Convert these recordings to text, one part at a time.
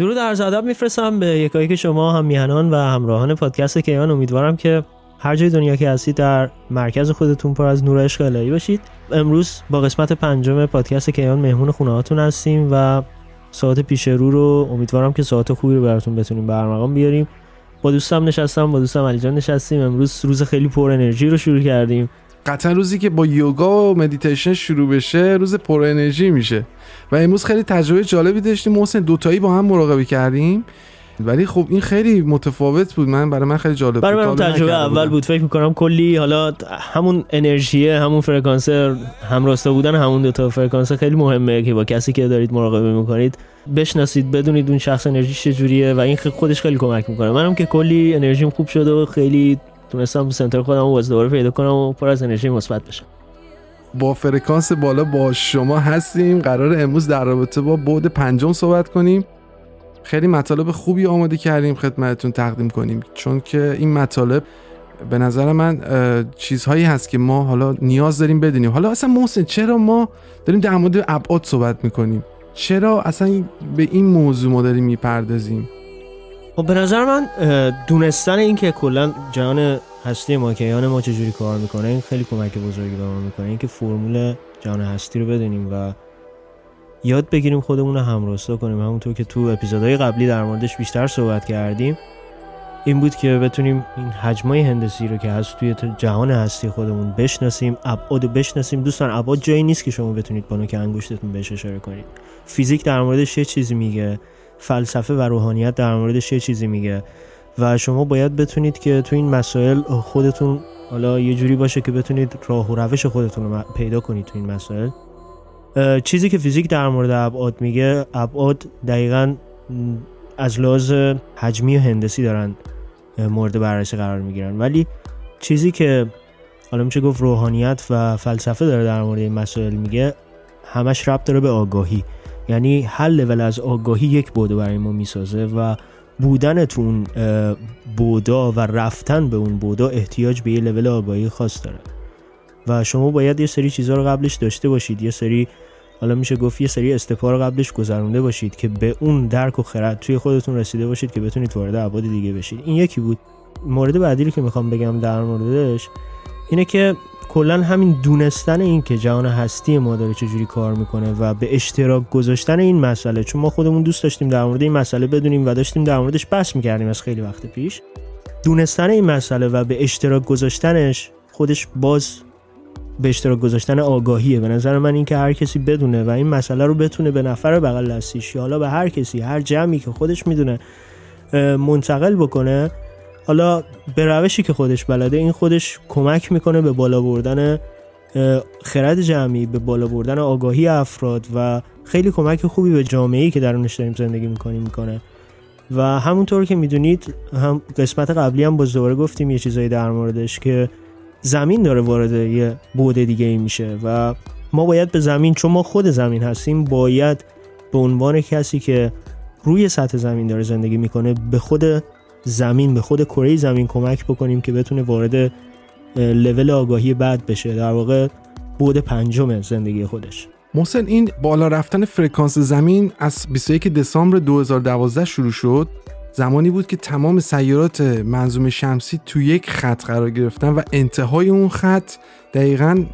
درود عرض ادب میفرستم به یکایک شما هم میهنان و همراهان پادکست کیهان. امیدوارم که هر جای دنیا که هستید در مرکز خودتون پر از نور عشق الهی باشید. امروز با قسمت پنجم پادکست کیهان مهمون خونه هاتون هستیم و ساعت پیش رو رو امیدوارم که ساعت خوبی رو براتون بتونیم به ارمغان بیاریم. با دوستم نشستم با دوستم علی جان نشستیم. امروز روز خیلی پر انرژی رو شروع کردیم. قطعا روزی که با یوگا و مدیتیشن شروع بشه روز پر انرژی میشه. و امروز خیلی تجربه جالبی داشتیم. محسن دوتایی با هم مراقبه کردیم. ولی خب این خیلی متفاوت بود. من برای من خیلی جالب برای من تجربه اول بود. فکر می‌کنم کلی حالا همون انرژیه همون فرکانس همراستا بودن همون دو تا فرکانس خیلی مهمه که با کسی که دارید مراقبه می‌کنید بشناسید بدونید اون شخص انرژی چجوریه و این خودش خیلی کمک می‌کنه. منم که کلی انرژیم خوب شده و خیلی تونستم سنتر خودم رو دوباره پیدا کنم و پر از انرژی مثبت بشم. با فرکانس بالا با شما هستیم. قرار امروز در رابطه با بود پنجم صحبت کنیم. خیلی مطالب خوبی آماده کردیم خدمتتون تقدیم کنیم. چون که این مطالب به نظر من چیزهایی هست که ما حالا نیاز داریم بدونیم. حالا اصلا محسن چرا ما داریم در مورد ابعاد صحبت می‌کنیم؟ چرا اصلا به این موضوع ما داریم می‌پردازیم؟ خب به نظر من دونستن این که کلا جهان هستی ما کیان ما چجوری کار می‌کنه این خیلی کمک بزرگی به ما می‌کنه. اینکه فرمول جهان هستی رو بدونیم و یاد بگیریم خودمون رو همراستا کنیم. همونطور که تو اپیزودهای قبلی در موردش بیشتر صحبت کردیم این بود که بتونیم این حجمای هندسی رو که هست توی جهان هستی خودمون بشناسیم ابعاد بشناسیم. دوستان ابعاد جایی نیست که شما بتونید با نوک انگشتتون بهش اشاره کنید. فیزیک در موردش چه چیزی میگه. فلسفه و روحانیت در موردش چه چیزی میگه. و شما باید بتونید که تو این مسائل خودتون حالا یه جوری باشه که بتونید راه و روش خودتون رو پیدا کنید تو این مسائل. چیزی که فیزیک در مورد ابعاد میگه ابعاد دقیقا از لحاظ حجمی و هندسی دارن مورد بررسی قرار می‌گیرن. ولی چیزی که حالا میشه گفت روحانیت و فلسفه داره در مورد این مسائل میگه همش ربط داره به آگاهی. یعنی هر لول از آگاهی یک بوده برای ما می‌سازه و بودن تو اون بودا و رفتن به اون بودا احتیاج به یه لول آگاهی خاص داره. و شما باید یه سری چیزها رو قبلش داشته باشید. یه سری حالا میشه گفت یه سری استپا رو قبلش گذرونده باشید که به اون درک و خرد توی خودتون رسیده باشید که بتونید وارد ابعاد دیگه بشید. این یکی بود. مورد بعدی رو که می‌خوام بگم در موردش اینه که کلا همین دونستن این که جهان هستی ما داره چجوری کار می‌کنه و به اشتراک گذاشتن این مسئله چون ما خودمون دوست داشتیم در مورد این مسئله بدونیم و داشتیم در موردش بحث می‌کردیم از خیلی وقت پیش. دونستن این مسئله و به اشتراک گذاشتنش خودش باز به اشتراک گذاشتن آگاهیه. به نظر من اینکه هر کسی بدونه و این مسئله رو بتونه به نفر بغل دستیش یا حالا به هر کسی هر جمعی که خودش می‌دونه منتقل بکنه حالا به روشی که خودش بلده این خودش کمک می‌کنه به بالا بردن خرد جمعی به بالا بردن آگاهی افراد و خیلی کمک خوبی به جامعه‌ای که درونش داریم زندگی می‌کنیم می‌کنه. و همونطور که می‌دونید هم قسمت قبلی هم باز دوباره گفتیم یه چیزایی در موردش که زمین داره وارد یه بود دیگه ای میشه و ما باید به زمین چون ما خود زمین هستیم باید به عنوان کسی که روی سطح زمین داره زندگی می‌کنه به خود زمین به خود کره زمین کمک بکنیم که بتونه وارد لول آگاهی بعد بشه. در واقع بود پنجم زندگی خودش. محسن این بالا رفتن فرکانس زمین از 21 دسامبر 2012 شروع شد. زمانی بود که تمام سیارات منظوم شمسی تو یک خط قرار گرفتن و انتهای اون خط دقیقا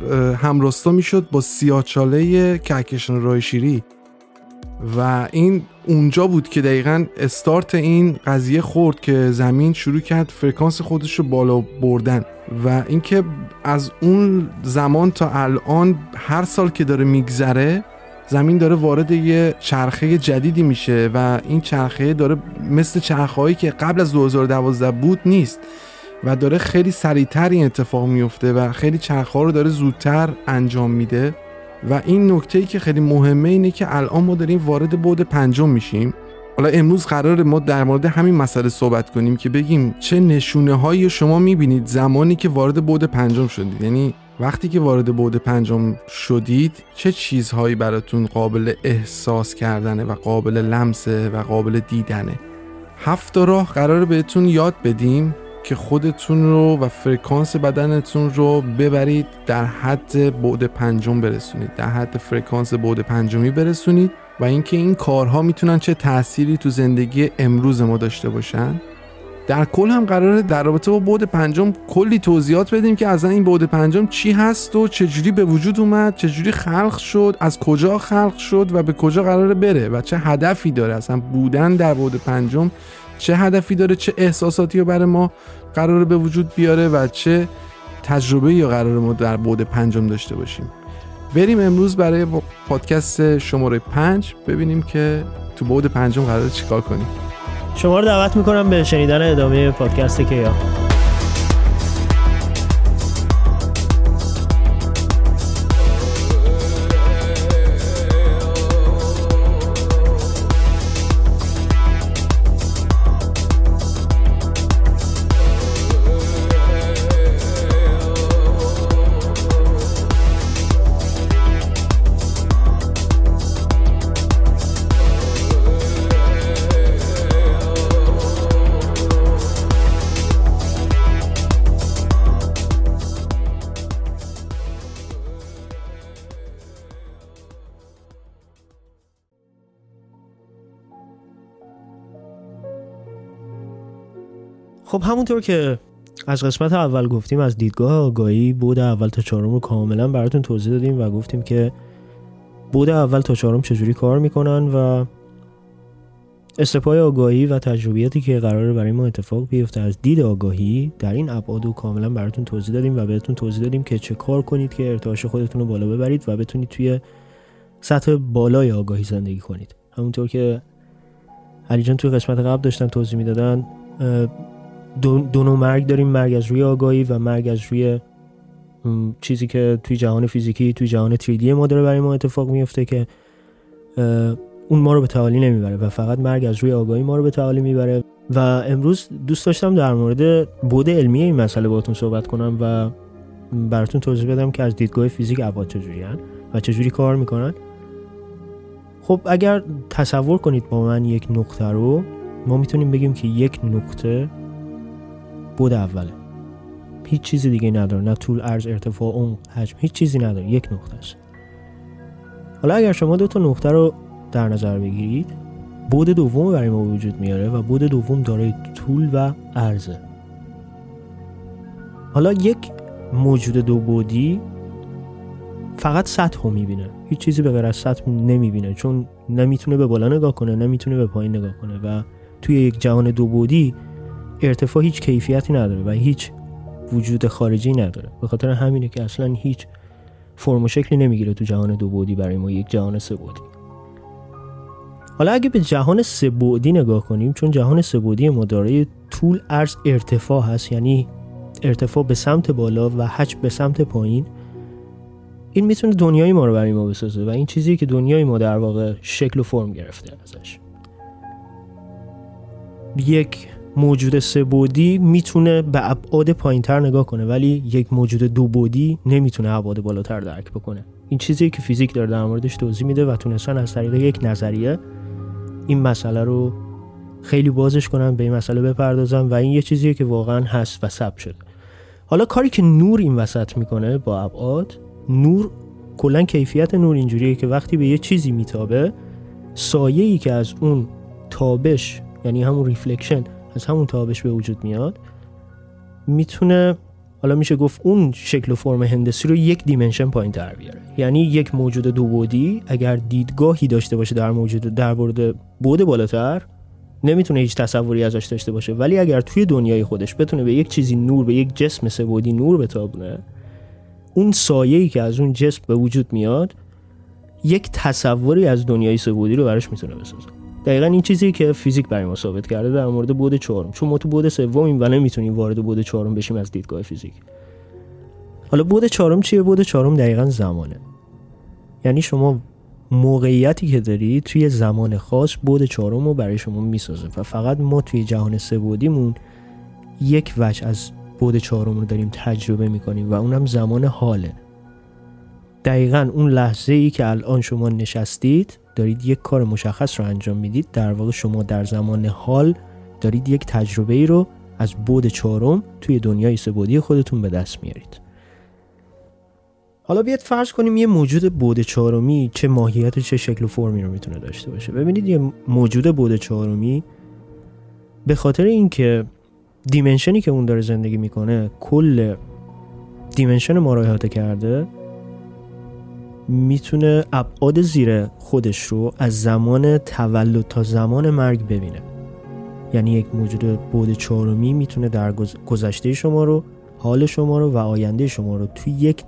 همراستا می‌شد با سیاچاله کهکشان راه شیری و این اونجا بود که دقیقا استارت این قضیه خورد که زمین شروع کرد فرکانس خودش رو بالا بردن و اینکه از اون زمان تا الان هر سال که داره میگذره زمین داره وارد یه چرخه جدیدی میشه و این چرخه داره مثل چرخهایی که قبل از 2012 بود نیست و داره خیلی سریعتر این اتفاق میفته و خیلی چرخه رو داره زودتر انجام میده. و این نکته ای که خیلی مهمه اینه که الان ما داریم وارد بود پنجم میشیم. حالا امروز قرار ما در مورد همین مسئله صحبت کنیم که بگیم چه نشونه هایی شما می‌بینید زمانی که وارد بود پنجم شدید. یعنی وقتی که وارد بود پنجم شدید چه چیزهایی براتون قابل احساس کردنه و قابل لمسه و قابل دیدنه؟ هفت راه قرار بهتون یاد بدیم. که خودتون رو و فرکانس بدنتون رو ببرید در حد بعد پنجم برسونید. در حد فرکانس بعد پنجمی برسونید و اینکه این کارها می‌تونن چه تأثیری تو زندگی امروز ما داشته باشن. در کل هم قراره در رابطه با بعد پنجم کلی توضیحات بدیم که اصلا این بعد پنجم چی هست و چجوری به وجود اومد چجوری خلق شد از کجا خلق شد و به کجا قراره بره و چه هدفی داره. اصلا بودن در بعد پنجم چه هدفی داره چه احساساتی رو برای ما قراره به وجود بیاره و چه تجربه یا قرار ما در بعد پنجم داشته باشیم. بریم امروز برای پادکست شماره پنج ببینیم که تو بعد پنجم قرار چیکار کنیم. شما رو دعوت می‌کنم به شنیدن ادامه پادکست کیا خب همونطور که از قسمت اول گفتیم از دیدگاه آگاهی بود اول تا چهارم رو کاملا براتون توضیح دادیم و گفتیم که بود اول تا چهارم چجوری کار می‌کنن و استپای آگاهی و تجربیاتی که قراره برای ما اتفاق بیفته از دید آگاهی در این ابعاد رو کاملا براتون توضیح دادیم و بهتون توضیح دادیم که چه کار کنید که ارتعاش خودتون رو بالا ببرید و بتونید توی سطح بالای آگاهی زندگی کنید. همونطور که علی جان توی قسمت قبل داشتن توضیح می‌دادن دو, دو نوع مرگ داریم. مرگ از روی آگاهی و مرگ از روی چیزی که توی جهان فیزیکی توی جهان تریدی ما داره برای ما اتفاق میفته که اون ما رو به تعالی نمی‌بره و فقط مرگ از روی آگاهی ما رو به تعالی می‌بره. و امروز دوست داشتم در مورد بود علمی این مسئله باهاتون صحبت کنم و براتون توضیح بدم که از دیدگاه فیزیک ابعاد چجوری و چجوری کار می‌کنن. خب اگر تصور کنید با من یک نقطه رو ما می‌تونیم بگیم که یک نقطه بود اوله. هیچ چیزی دیگه نداره نه طول عرض ارتفاع اون حجم هیچ چیزی نداره یک نقطه حالا اگر شما دو تا نقطه رو در نظر بگیرید بود دوم برای ما وجود میاره و بود دوم دارای طول و عرضه حالا یک موجود دو بودی فقط سطح رو می‌بینه. هیچ چیزی به غیر از سطح نمی‌بینه چون نمی‌تونه به بالا نگاه کنه نمی‌تونه به پایین نگاه کنه و توی یک جهان دو بودی ارتفاع هیچ کیفیتی نداره و هیچ وجود خارجی نداره. به خاطر همینه که اصلا هیچ فرم و شکلی نمی‌گیره تو جهان دو بعدی برای ما یک جهان سه بعدی. حالا اگه به جهان سه بعدی نگاه کنیم چون جهان سه بعدی ما دارای طول عرض ارتفاع هست یعنی ارتفاع به سمت بالا و حجم به سمت پایین این می‌تونه دنیای ما رو برای ما بسازه و این چیزی که دنیای ما در واقع شکل و فرم گرفته ازش. یک موجود سه بودی می‌تونه به ابعاد پایینتر نگاه کنه ولی یک موجود دو بودی نمی‌تونه ابعاد بالاتر درک بکنه. این چیزی که فیزیک داره در موردش توضیح میده و تونستن از طریق یک نظریه این مسئله رو خیلی بازش کنن به این مسئله بپردازن و این یه چیزیه که واقعا هست و ثبت شده. حالا کاری که نور این وسط می‌کنه با ابعاد نور کلا کیفیت نور اینجوریه که وقتی به یه چیزی میتابه سایه ای که از اون تابش یعنی همون reflection از همون تابش به وجود میاد می‌تونه حالا میشه گفت اون شکل و فرم هندسی رو یک dimension پایین تر بیاره. یعنی یک موجود دو بعدی اگر دیدگاهی داشته باشه در موجود در مورد بود بالاتر نمی‌تونه هیچ تصوری ازش داشته باشه. ولی اگر توی دنیای خودش بتونه به یک چیزی نور به یک جسم سبودی نور بتابونه اون سایه‌ای که از اون جسم به وجود میاد یک تصوری از دنیای سبودی رو براش می‌تونه بسازه. دقیقا این چیزی که فیزیک برای ما ثابت کرده در مورد بود چهارم. چون ما تو بود سومیم و نمی‌تونیم وارد بود چهارم بشیم از دیدگاه فیزیک. حالا بود چهارم چیه؟ بود چهارم دقیقا زمانه. یعنی شما موقعیتی که داری توی زمان خاص بود چهارم رو برای شما می‌سازه و فقط ما توی جهان سه یک وجه از بود چهارم رو داریم تجربه می‌کنیم و اونم زمان حاله. دقیقا اون لحظه ای که الان شما نشستید دارید یک کار مشخص رو انجام می‌دید در واقع شما در زمان حال دارید یک تجربه ای رو از بود چهارم توی دنیای سبودی خودتون به دست میارید. حالا بیاد فرض کنیم یه موجود بود چهارمی چه ماهیت و چه شکل و فرمی رو می‌تونه داشته باشه. ببینید یه موجود بود چهارمی به خاطر اینکه دیمنشنی که اون داره زندگی می‌کنه کل دیمنشن ما رو احاطه کرده می‌تونه ابعاد زیر خودش رو از زمان تولد تا زمان مرگ ببینه. یعنی یک موجود بود چهارمی می‌تونه در گذشته شما رو حال شما رو و آینده شما رو توی یک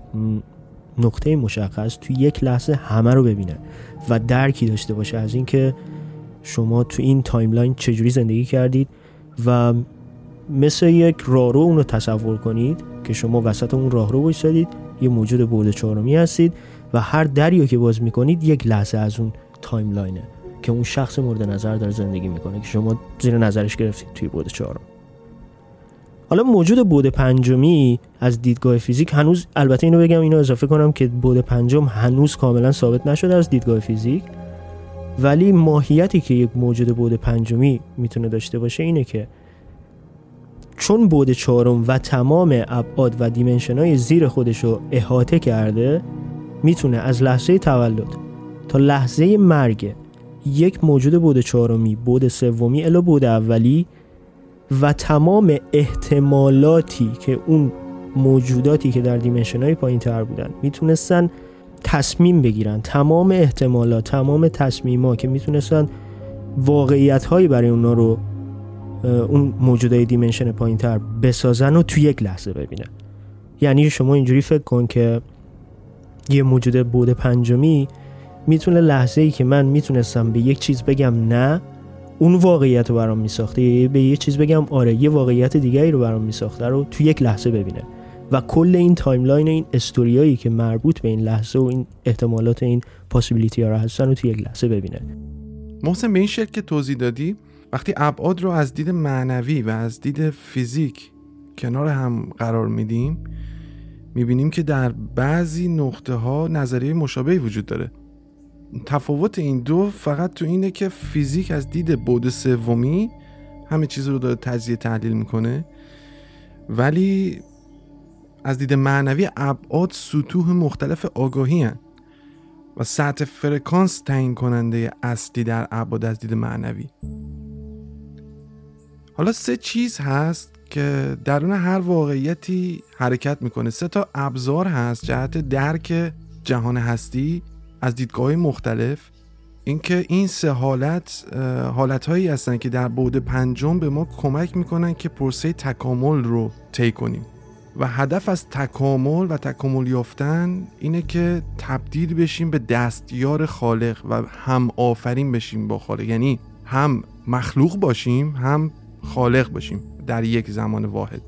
نقطه مشخص توی یک لحظه همه رو ببینه و درکی داشته باشه از اینکه شما تو این timeline چجوری زندگی کردید و مثل یک راهرو اون رو تصور کنید که شما وسط اون راهرو بایستادید یه موجود بعد چهارمی هستید و هر دری رو که باز می‌کنید یک لحظه از اون timeline ه که اون شخص مورد نظر داره زندگی می‌کنه که شما زیر نظرش گرفتید توی بعد چهارم. حالا موجود بود پنجمی از دیدگاه فیزیک هنوز البته اینو بگم اینو اضافه کنم که بود پنجم هنوز کاملا ثابت نشده از دیدگاه فیزیک. ولی ماهیتی که یک موجود بود پنجمی می‌تونه داشته باشه اینه که چون بود چهارم و تمام ابعاد و دیمنشن زیر خودش رو احاطه کرده می‌تونه از لحظه تولد تا لحظه مرگ یک موجود بود چهارمی بود سومی الا بود اولی و تمام احتمالاتی که اون موجوداتی که در دیمنشن های پایین تر بودن می‌تونستن تصمیم بگیرن. تمام احتمالات تمام تصمیم که می‌تونستن واقعیت هایی برای اونا رو اون موجودای دیمنشن پایین تر بسازن و تو یک لحظه ببینن. یعنی شما اینجوری فکر کن که یه موجود بود پنجمی می‌تونه لحظه ای که من می‌تونستم به یک چیز بگم نه اون واقعیت رو برام میساخته. به یه چیز بگم آره یه واقعیت دیگری رو برام میساخته رو تو یک لحظه ببینه. و کل این timeline این استوریایی که مربوط به این لحظه و این احتمالات این possibility ها رو هستن رو تو یک لحظه ببینه. محسن به این شکل که توضیح دادی وقتی ابعاد رو از دید معنوی و از دید فیزیک کنار هم قرار میدیم می‌بینیم که در بعضی نقطه ها نظریه مشابهی وجود داره. تفاوت این دو فقط تو اینه که فیزیک از دید بود سومی همه چیز رو داره تجزیه تحلیل می‌کنه ولی از دید معنوی ابعاد سطوح مختلف آگاهی هن و سطح فرکانس تعیین کننده اصلی در ابعاد از دید معنوی. حالا سه چیز هست که درون هر واقعیتی حرکت می‌کنه. سه تا ابزار هست جهت درک جهان هستی از دیدگاه مختلف. اینکه این سه حالت حالت هایی هستن که در بعد پنجم به ما کمک می‌کنن که پرسه تکامل رو طی کنیم. و هدف از تکامل و تکامل یافتن اینه که تبدیل بشیم به دستیار خالق و هم آفرین بشیم با خالق. یعنی هم مخلوق باشیم هم خالق باشیم. در یک زمان واحد.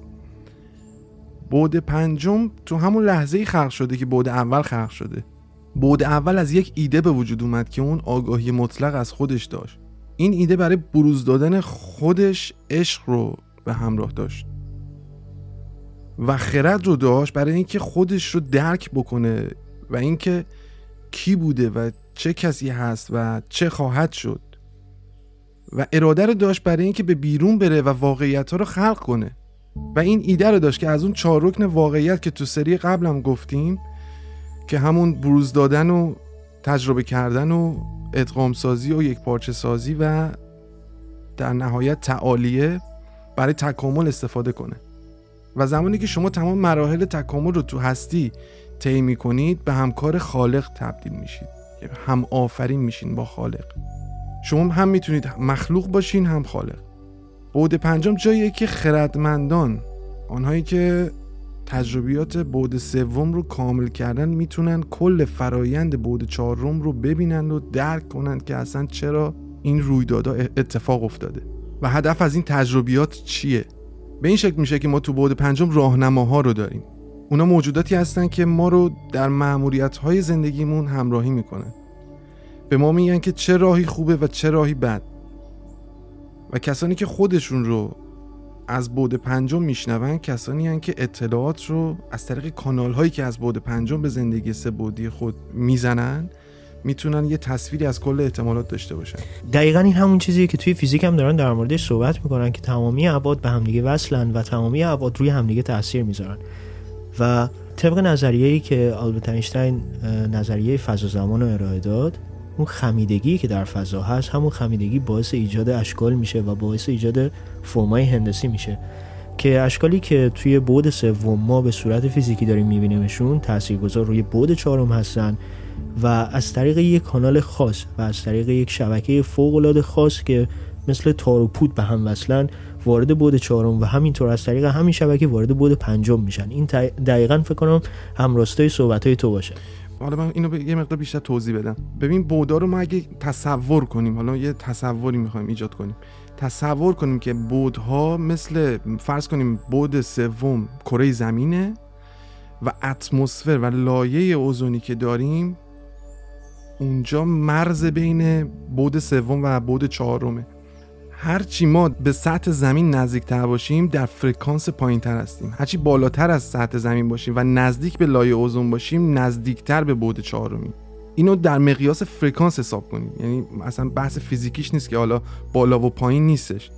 بود پنجم تو همون لحظه خلق شده که بود اول خلق شده. بود اول از یک ایده به وجود اومد که اون آگاهی مطلق از خودش داشت. این ایده برای بروز دادن خودش عشق رو به همراه داشت. و خرد رو داشت برای اینکه خودش رو درک بکنه و اینکه کی بوده و چه کسی هست و چه خواهد شد. و اراده رو داشت برای اینکه به بیرون بره و واقعیت ها رو خلق کنه. و این ایده رو داشت که از اون چهار رکن واقعیت که تو سری قبلم گفتیم که همون بروز دادن و تجربه کردن و ادغام سازی و یک پارچه سازی و در نهایت تعالیه برای تکامل استفاده کنه. و زمانی که شما تمام مراحل تکامل رو تو هستی طی می‌کنید به همکار خالق تبدیل میشید. هم آفرین میشین با خالق. شما هم می‌تونید مخلوق باشین هم خالق. بود پنجم جاییه که خردمندان آنهایی که تجربیات بود سوم رو کامل کردن می‌تونن کل فرایند بود چهارم رو ببینن و درک کنند که اصلا چرا این رویدادها اتفاق افتاده. و هدف از این تجربیات چیه؟ به این شکل میشه که ما تو بود پنجم راهنماها رو داریم. اونا موجوداتی هستن که ما رو در معمولیت های زندگیمون همراهی می‌کنن. به ما میگن که چه راهی خوبه و چه راهی بد. و کسانی که خودشون رو از بود پنجم میشنون کسانی هن که اطلاعات رو از طریق کانال هایی که از بود پنجم به زندگی سه بودی خود می‌زنن می‌تونن یه تصویری از کل احتمالات داشته باشن. دقیقا این همون چیزیه که توی فیزیک هم دارن در موردش صحبت می‌کنن که تمامی ابعاد به همدیگه وصلن و تمامی ابعاد روی همدیگه تاثیر می‌ذارن. و طبق نظریه‌ای که آلبرت اینشتین نظریه فضا زمان رو ارائه داد اون خمیدگی که در فضا هست همون خمیدگی باعث ایجاد اشکال میشه و باعث ایجاد فرمای هندسی میشه. که اشکالی که توی بود سوم ما به صورت فیزیکی داریم میبینیمشون تاثیرگذار روی بود چهارم هستن و از طریق یک کانال خاص و از طریق یک شبکه فوق العاده خاص که مثل تار و پود به هم وصلن وارد بود چهارم و همینطور از طریق همین شبکه وارد بود پنجم میشن. این دقیقا فکر کنم همراستای صحبت های تو باشه. حالا من اینو یه مقدار بیشتر توضیح بدم. ببین بودا رو ما اگه تصور کنیم حالا یه تصوری می‌خوایم ایجاد کنیم. تصور کنیم که بودها مثل فرض کنیم بود سوم کره زمینه و اتمسفر و لایه اوزونی که داریم اونجا مرز بین بعد سوم و بعد چهارمه. هرچی ما به سطح زمین نزدیکتر باشیم در فرکانس پایین تر هستیم. هرچی بالاتر از سطح زمین باشیم و نزدیک به لایه اوزون باشیم نزدیکتر به بعد چهارمی اینو در مقیاس فرکانس حساب کنیم. یعنی اصلا بحث فیزیکیش نیست که حالا بالا و پایین نیستش.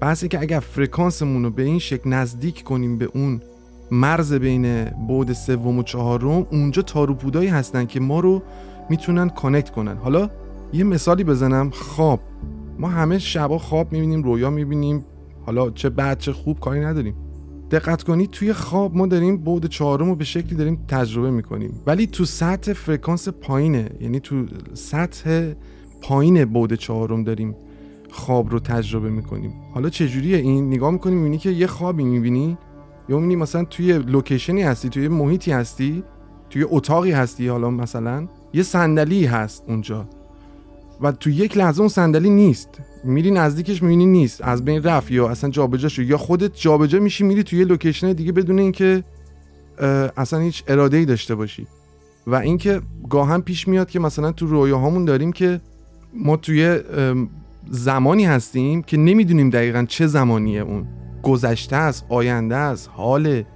بحثی که اگر فرکانسمون رو به این شکل نزدیک کنیم به اون مرز بین بعد سوم و چهارم اونجا تاروپودایی هستن که ما رو می‌تونن connect کنن. حالا یه مثالی بزنم. خواب ما همه شبا خواب می‌بینیم رویا می‌بینیم. حالا چه بد چه خوب کاری نداریم. دقت کنید توی خواب ما داریم بعد چهارم رو به شکلی داریم تجربه می‌کنیم. ولی تو سطح فرکانس پایینه. یعنی تو سطح پایین بعد چهارم داریم خواب رو تجربه می‌کنیم. حالا چجوریه این؟ نگاه می‌کنیم می‌بینی که یه خوابی می‌بینی؟ یا می‌بینی مثلا توی location ی هستی توی محیطی هستی؟ توی اتاقی هستی حالا مثلا؟ یه صندلی هست اونجا. و تو یک لحظه اون صندلی نیست. میری نزدیکش می‌بینی نیست. از بین رفت یا اصلا جابجا شد یا خودت جابجا میشی میری توی لوکیشن دیگه بدون اینکه اصلا هیچ اراده ای داشته باشی. و اینکه گاهن پیش میاد که مثلا تو رویاهامون داریم که ما توی زمانی هستیم که نمی‌دونیم دقیقا چه زمانیه اون. گذشته است آینده است حاله.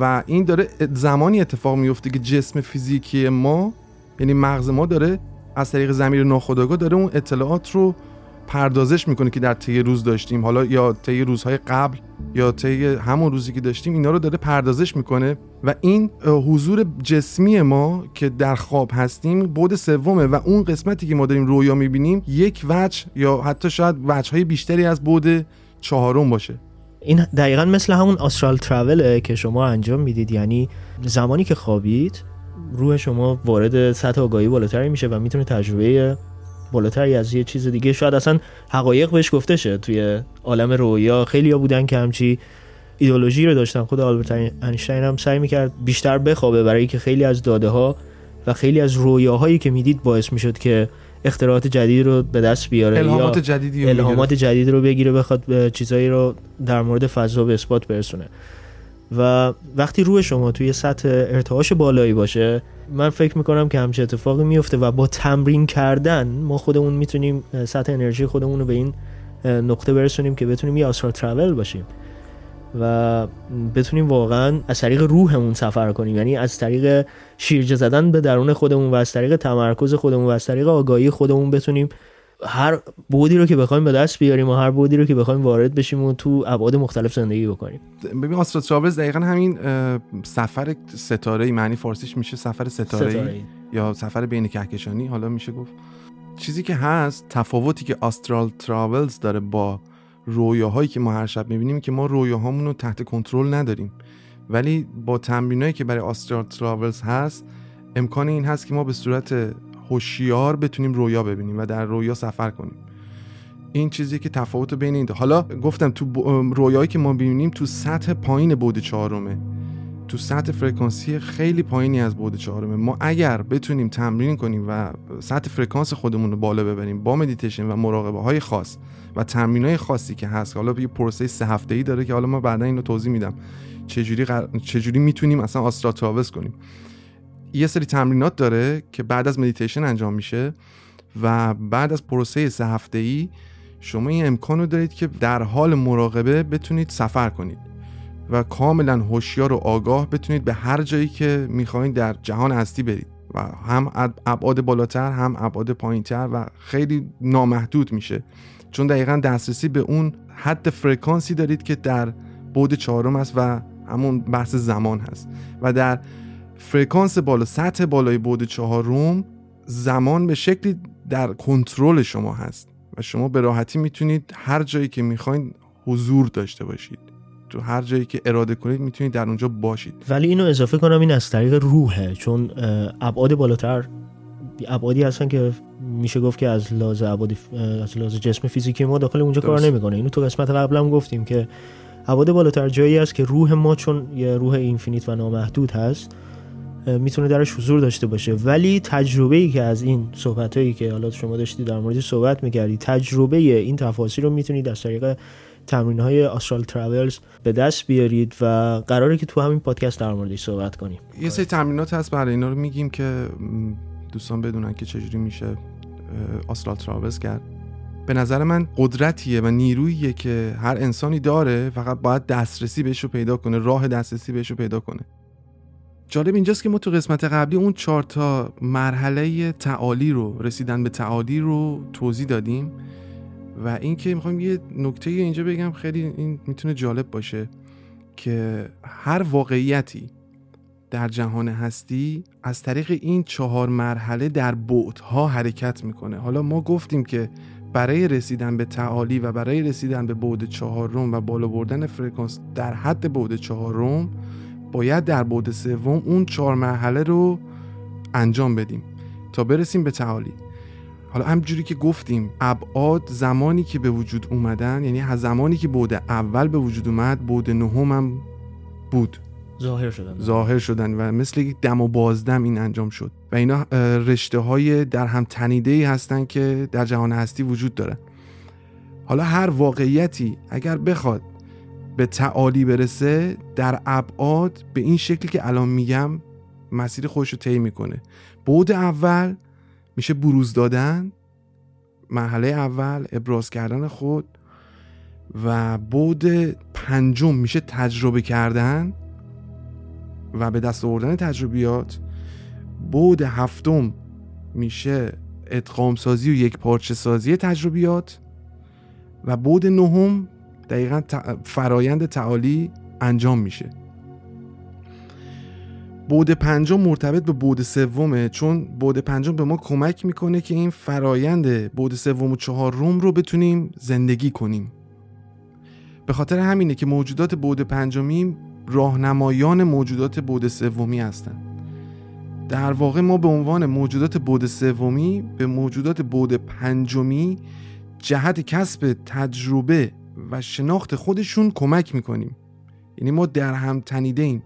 و این داره زمانی اتفاق میفته که جسم فیزیکی ما یعنی مغز ما داره از طریق زمیر ناخودآگاه داره اون اطلاعات رو پردازش می‌کنه که در طی روز داشتیم. حالا یا طی روزهای قبل یا طی همون روزی که داشتیم اینا رو داره پردازش می‌کنه و این حضور جسمی ما که در خواب هستیم بود سومه و اون قسمتی که ما داریم رویا می‌بینیم یک وجه یا حتی شاید وجه بیشتری از بود چهارم باشه. این دقیقا مثل همون آسترال تراوله که شما انجام می‌دید. یعنی زمانی که خوابید روح شما وارد سطح آگاهی بالاتری میشه و می‌تونه تجربه بالاتری از یه چیز دیگه شاید اصلا حقایق بهش گفته شه توی عالم رویا. خیلی ها بودن که همچی ایدولوژی رو داشتن. خود آلبرت اینشتین هم سعی می‌کرد بیشتر بخوابه برای که خیلی از داده ها و خیلی از رویاهایی که می‌دید باعث می‌شد که اختراعات جدید رو به دست بیاره الهامات جدیدی الهامات جدید رو بگیره بخواد چیزایی رو در مورد فضا به اثبات برسونه. و وقتی روی شما توی سطح ارتعاش بالایی باشه من فکر می‌کنم که همچه اتفاقی میفته و با تمرین کردن ما خودمون می‌تونیم سطح انرژی خودمون رو به این نقطه برسونیم که بتونیم یه آسرا ترافل باشیم و بتونیم واقعا از طریق روحمون سفر کنیم. یعنی از طریق شیرجه زدن به درون خودمون و از طریق تمرکز خودمون و از طریق آگاهی خودمون بتونیم هر بودی رو که بخوایم به دست بیاریم و هر بودی رو که بخوایم وارد بشیم و تو ابعاد مختلف زندگی بکنیم. ببین آسترا ترافلز دقیقا همین سفر ستاره معنی فارسیش میشه سفر ستاره, ستاره. یا سفر بین کهکشانی؟ حالا میشه گفت. چیزی که هست تفاوتی که آسترال تراولز داره با رویاهایی که ما هر شب می‌بینیم که ما رویاهامون رو تحت کنترل نداریم. ولی با تمرینایی که برای astral travels هست امکان این هست که ما به صورت هوشیار بتونیم رویا ببینیم و در رویا سفر کنیم. این چیزی که تفاوت بین این دو. حالا گفتم تو رویایی که ما ببینیم تو سطح پایین بعد چهارمه. تو سطح فرکانسی خیلی پایینی از بعد چهارمه. ما اگر بتونیم تمرین کنیم و سطح فرکانس خودمون رو بالا ببریم با مدیتیشن و مراقبه های خاص و تمرین های خاصی که هست حالا یه پروسه سه هفته ای داره که حالا ما بعدا اینو توضیح میدم. چجوری چجوری می‌تونیم اصلا astral کنیم؟ یه سری تمرینات داره که بعد از مدیتیشن انجام میشه و بعد از پروسه سه هفته ای شما این امکان رو دارید که در حال مراقبه بتونید سفر کنید و کاملا هوشیار و آگاه بتونید به هر جایی که می‌خواین در جهان هستی برید و هم ابعاد بالاتر هم ابعاد پایینتر و خیلی نامحدود میشه. چون دقیقا دسترسی به اون حد فرکانسی دارید که در بود چهارم است و همون بحث زمان هست. و در فرکانس بالا سطح بالای بعد چهارم زمان به شکلی در کنترل شما هست و شما به راحتی می‌تونید هر جایی که می‌خواین حضور داشته باشید. تو هر جایی که اراده کنید می‌تونید در اونجا باشید. ولی اینو اضافه کنم این از طریق روحه چون ابعاد بالاتر ابعادی هستن که میشه گفت که از لحاظ ابعاد از لحاظ جسم فیزیکی ما داخل اونجا کار نمی‌کنه. اینو تو قسمت قبلم گفتیم که ابعاد بالاتر جایی است که روح ما چون یه روح اینفینیت و نامحدود هست می‌تونه درش حضور داشته باشه. ولی تجربه ای که از این صحبت هایی که حالا شما داشتید در مورد صحبت می‌کردی تجربه این تفاصیل رو می‌تونید از طریق تمرین های آسترال ترافلز به دست بیارید و قراره که تو همین پادکست در موردش صحبت کنیم. یه سری تمرینات هست برای اینا رو میگیم که دوستان بدونن که چجوری میشه آسترال ترافلز کرد. به نظر من قدرتیه و نیروییه که هر انسانی داره فقط باید دسترسی بهش رو پیدا کنه راه دسترسی بهش رو پیدا کنه. جالب اینجاست که ما تو قسمت قبلی اون چهار تا مرحله تعالی رو رسیدن به تعالی رو توضیح دادیم و اینکه می‌خوام یه نکته اینجا بگم خیلی این می‌تونه جالب باشه که هر واقعیتی در جهان هستی از طریق این چهار مرحله در بعدها حرکت می‌کنه. حالا ما گفتیم که برای رسیدن به تعالی و برای رسیدن به بعد چهارم و بالا بردن فرکانس در حد بعد چهارم باید در بعد سوم اون چهار مرحله رو انجام بدیم تا برسیم به تعالی. حالا همجوری که گفتیم ابعاد زمانی که به وجود اومدن یعنی زمانی که بعد اول به وجود اومد بعد نهم هم بود. ظاهر شدن. ظاهر شدن و مثل یک دم و بازدم این انجام شد. و اینا رشته های در هم تنیده ای هستن که در جهان هستی وجود دارن. حالا هر واقعیتی اگر بخواد به تعالی برسه در ابعاد به این شکلی که الان میگم مسیر خودش رو طی می‌کنه. بعد اول میشه بروز دادن مرحله اول ابراز کردن خود و بعد پنجم میشه تجربه کردن و به دست آوردن تجربیات. بعد هفتم میشه ادغام سازی و یک پارچه سازی تجربیات و بعد نهم دقیقا فرایند تعالی انجام میشه. بود پنجم مرتبط به بود سومه چون بود پنجم به ما کمک می‌کنه که این فرایند بود سوم و چهارم رو بتونیم زندگی کنیم. به خاطر همینه که موجودات بود پنجمی راهنمایان موجودات بود سومی هستن. در واقع ما به عنوان موجودات بود سومی به موجودات بود پنجمی جهت کسب تجربه و شناخت خودشون کمک می‌کنیم. یعنی ما در هم تنیده ایم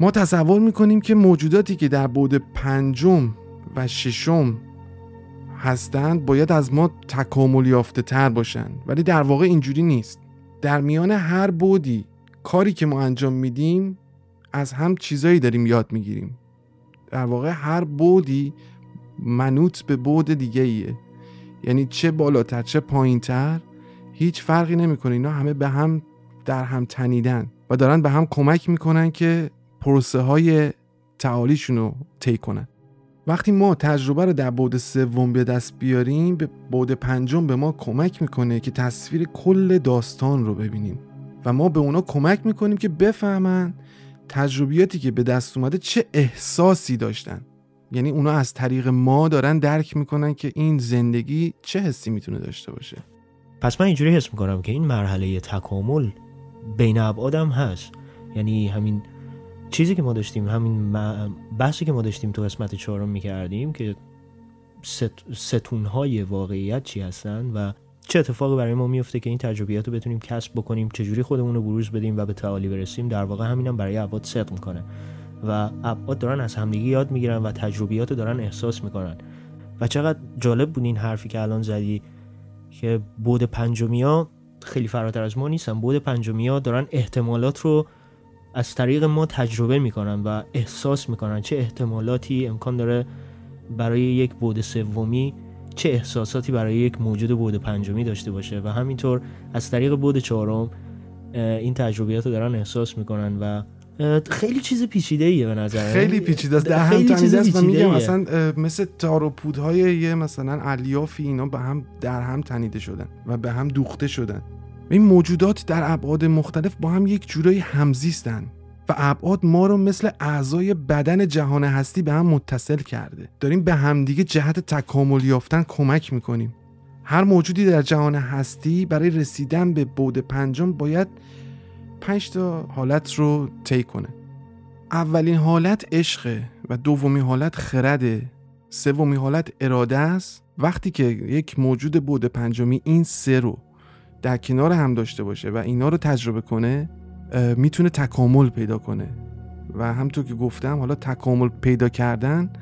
ما تصور می‌کنیم که موجوداتی که در بود پنجم و ششم هستند باید از ما تکامل یافته تر باشند. ولی در واقع اینجوری نیست. در میان هر بودی کاری که ما انجام میدیم از هم چیزایی داریم یاد می‌گیریم. در واقع هر بودی منوط به بود دیگه ایه یعنی چه بالاتر چه پایینتر هیچ فرقی نمی‌کنه. اینا همه به هم در هم تنیدن و دارن به هم کمک می‌کنن که پروسه های تعالیشون رو طی کنن. وقتی ما تجربه رو در بعد سوم به دست بیاریم به بعد پنجم به ما کمک می‌کنه که تصویر کل داستان رو ببینیم و ما به اونا کمک می‌کنیم که بفهمن تجربیاتی که به دست اومده چه احساسی داشتن. یعنی اونا از طریق ما دارن درک می‌کنن که این زندگی چه حسی می‌تونه داشته باشه. پس من اینجوری حس می‌کنم که این مرحله تکامل بین ابعادم هست. یعنی همین چیزی که ما داشتیم همین بحثی که ما داشتیم تو قسمت چهارم می‌کردیم که ستونهای واقعیت چی هستن و چه اتفاقی برای ما میفته که این تجربیات رو بتونیم کسب بکنیم چجوری خودمون رو بروز بدیم و به تعالی برسیم. در واقع همینم برای ابعاد صدق می‌کنه و ابعاد دارن از همدیگه یاد می‌گیرن و تجربیات رو دارن احساس می‌کنن. و چقدر جالب بود این حرفی که الان زدی. که بود پنجمیا خیلی فراتر از ما نیستن. بود پنجمیا دارن احتمالات رو از طریق ما تجربه می‌کنن و احساس می‌کنن چه احتمالاتی امکان داره برای یک بود سومی چه احساساتی برای یک موجود بود پنجمی داشته باشه. و همینطور از طریق بود چهارم این تجربیات رو دارن احساس می‌کنن و خیلی چیز پیچیده ایه به نظر. خیلی پیچیده است. در هم تنیده است. و میگم مثلا مثل تار و پودهای یه مثلا الیافی اینا به هم در هم تنیده شدن و به هم دوخته شدن. این موجودات در ابعاد مختلف با هم یک جورایی همزیستن و ابعاد ما رو مثل اعضای بدن جهان هستی به هم متصل کرده. داریم به همدیگه جهت تکامل یافتن کمک می‌کنیم. هر موجودی در جهان هستی برای رسیدن به بود پنجم باید پنج تا حالت رو طی کنه. اولین حالت عشقه و دومی حالت خرده سومی حالت اراده است. وقتی که یک موجود بود پنجمی این سه رو در کنار هم داشته باشه و اینا رو تجربه کنه می‌تونه تکامل پیدا کنه. و همطور که گفتم حالا تکامل پیدا کردن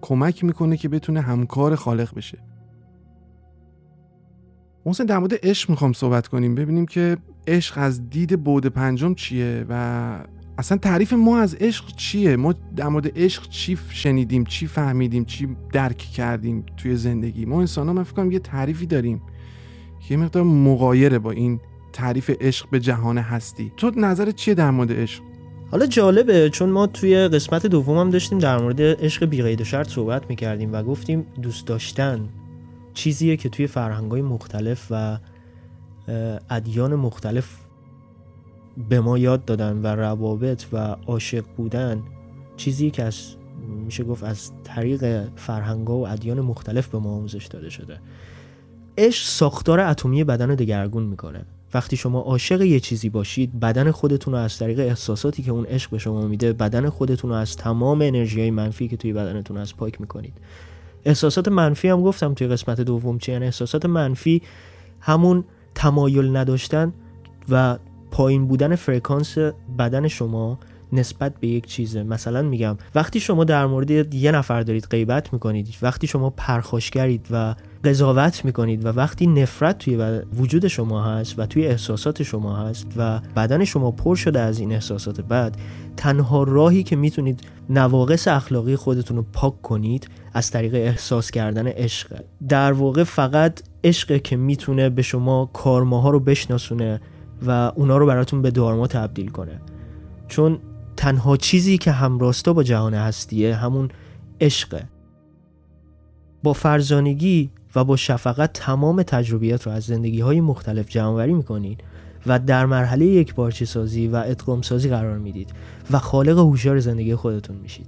کمک می‌کنه که بتونه همکار خالق بشه. محسن در مورد عشق می‌خوام صحبت کنیم. ببینیم که عشق از دید بود پنجم چیه و اصلا تعریف ما از عشق چیه؟ ما در مورد عشق چی شنیدیم چی فهمیدیم چی درک کردیم توی زندگی؟ ما انسان ها من فکر یه تعریفی داریم یه مقدار مقایره با این تعریف عشق به جهان هستی. تو نظر چیه در مورد عشق؟ حالا جالبه چون ما توی قسمت دوم هم داشتیم در مورد عشق بیقید و شرط صحبت می‌کردیم و گفتیم دوست داشتن چیزیه که توی فرهنگای مختلف و ادیان مختلف به ما یاد دادن و روابط و عاشق بودن چیزی که از میشه گفت از طریق فرهنگا و ادیان مختلف به ما آموزش داده شده. عشق ساختار اتمی بدن رو دگرگون می‌کنه. وقتی شما عاشق یه چیزی باشید بدن خودتون رو از طریق احساساتی که اون عشق به شما میده بدن خودتون رو از تمام انرژی منفی که توی بدنتون از پاک می‌کنید. احساسات منفی هم گفتم توی قسمت دوم چی؟ یعنی احساسات منفی همون تمایل نداشتن و پایین بودن فرکانس بدن شما نسبت به یک چیزه. مثلا میگم وقتی شما در مورد یه نفر دارید غیبت می‌کنید وقتی شما پرخاشگرید و قضاوت می‌کنید و وقتی نفرت توی وجود شما هست و توی احساسات شما هست و بدن شما پر شده از این احساسات بد تنها راهی که می‌تونید نواقص اخلاقی خودتون رو پاک کنید از طریق احساس کردن عشق. در واقع فقط عشق که می‌تونه به شما کارماها رو بشناسونه و اونا رو براتون به دارما تبدیل کنه. چون تنها چیزی که همراستا با جهان هستیه همون عشقه. با فرزانگی و با شفقت تمام تجربیات رو از زندگی های مختلف جمعوری می‌کنید و در مرحله یک بارچه سازی و ادغام سازی قرار می‌دید و خالق هوشیار زندگی خودتون میشید.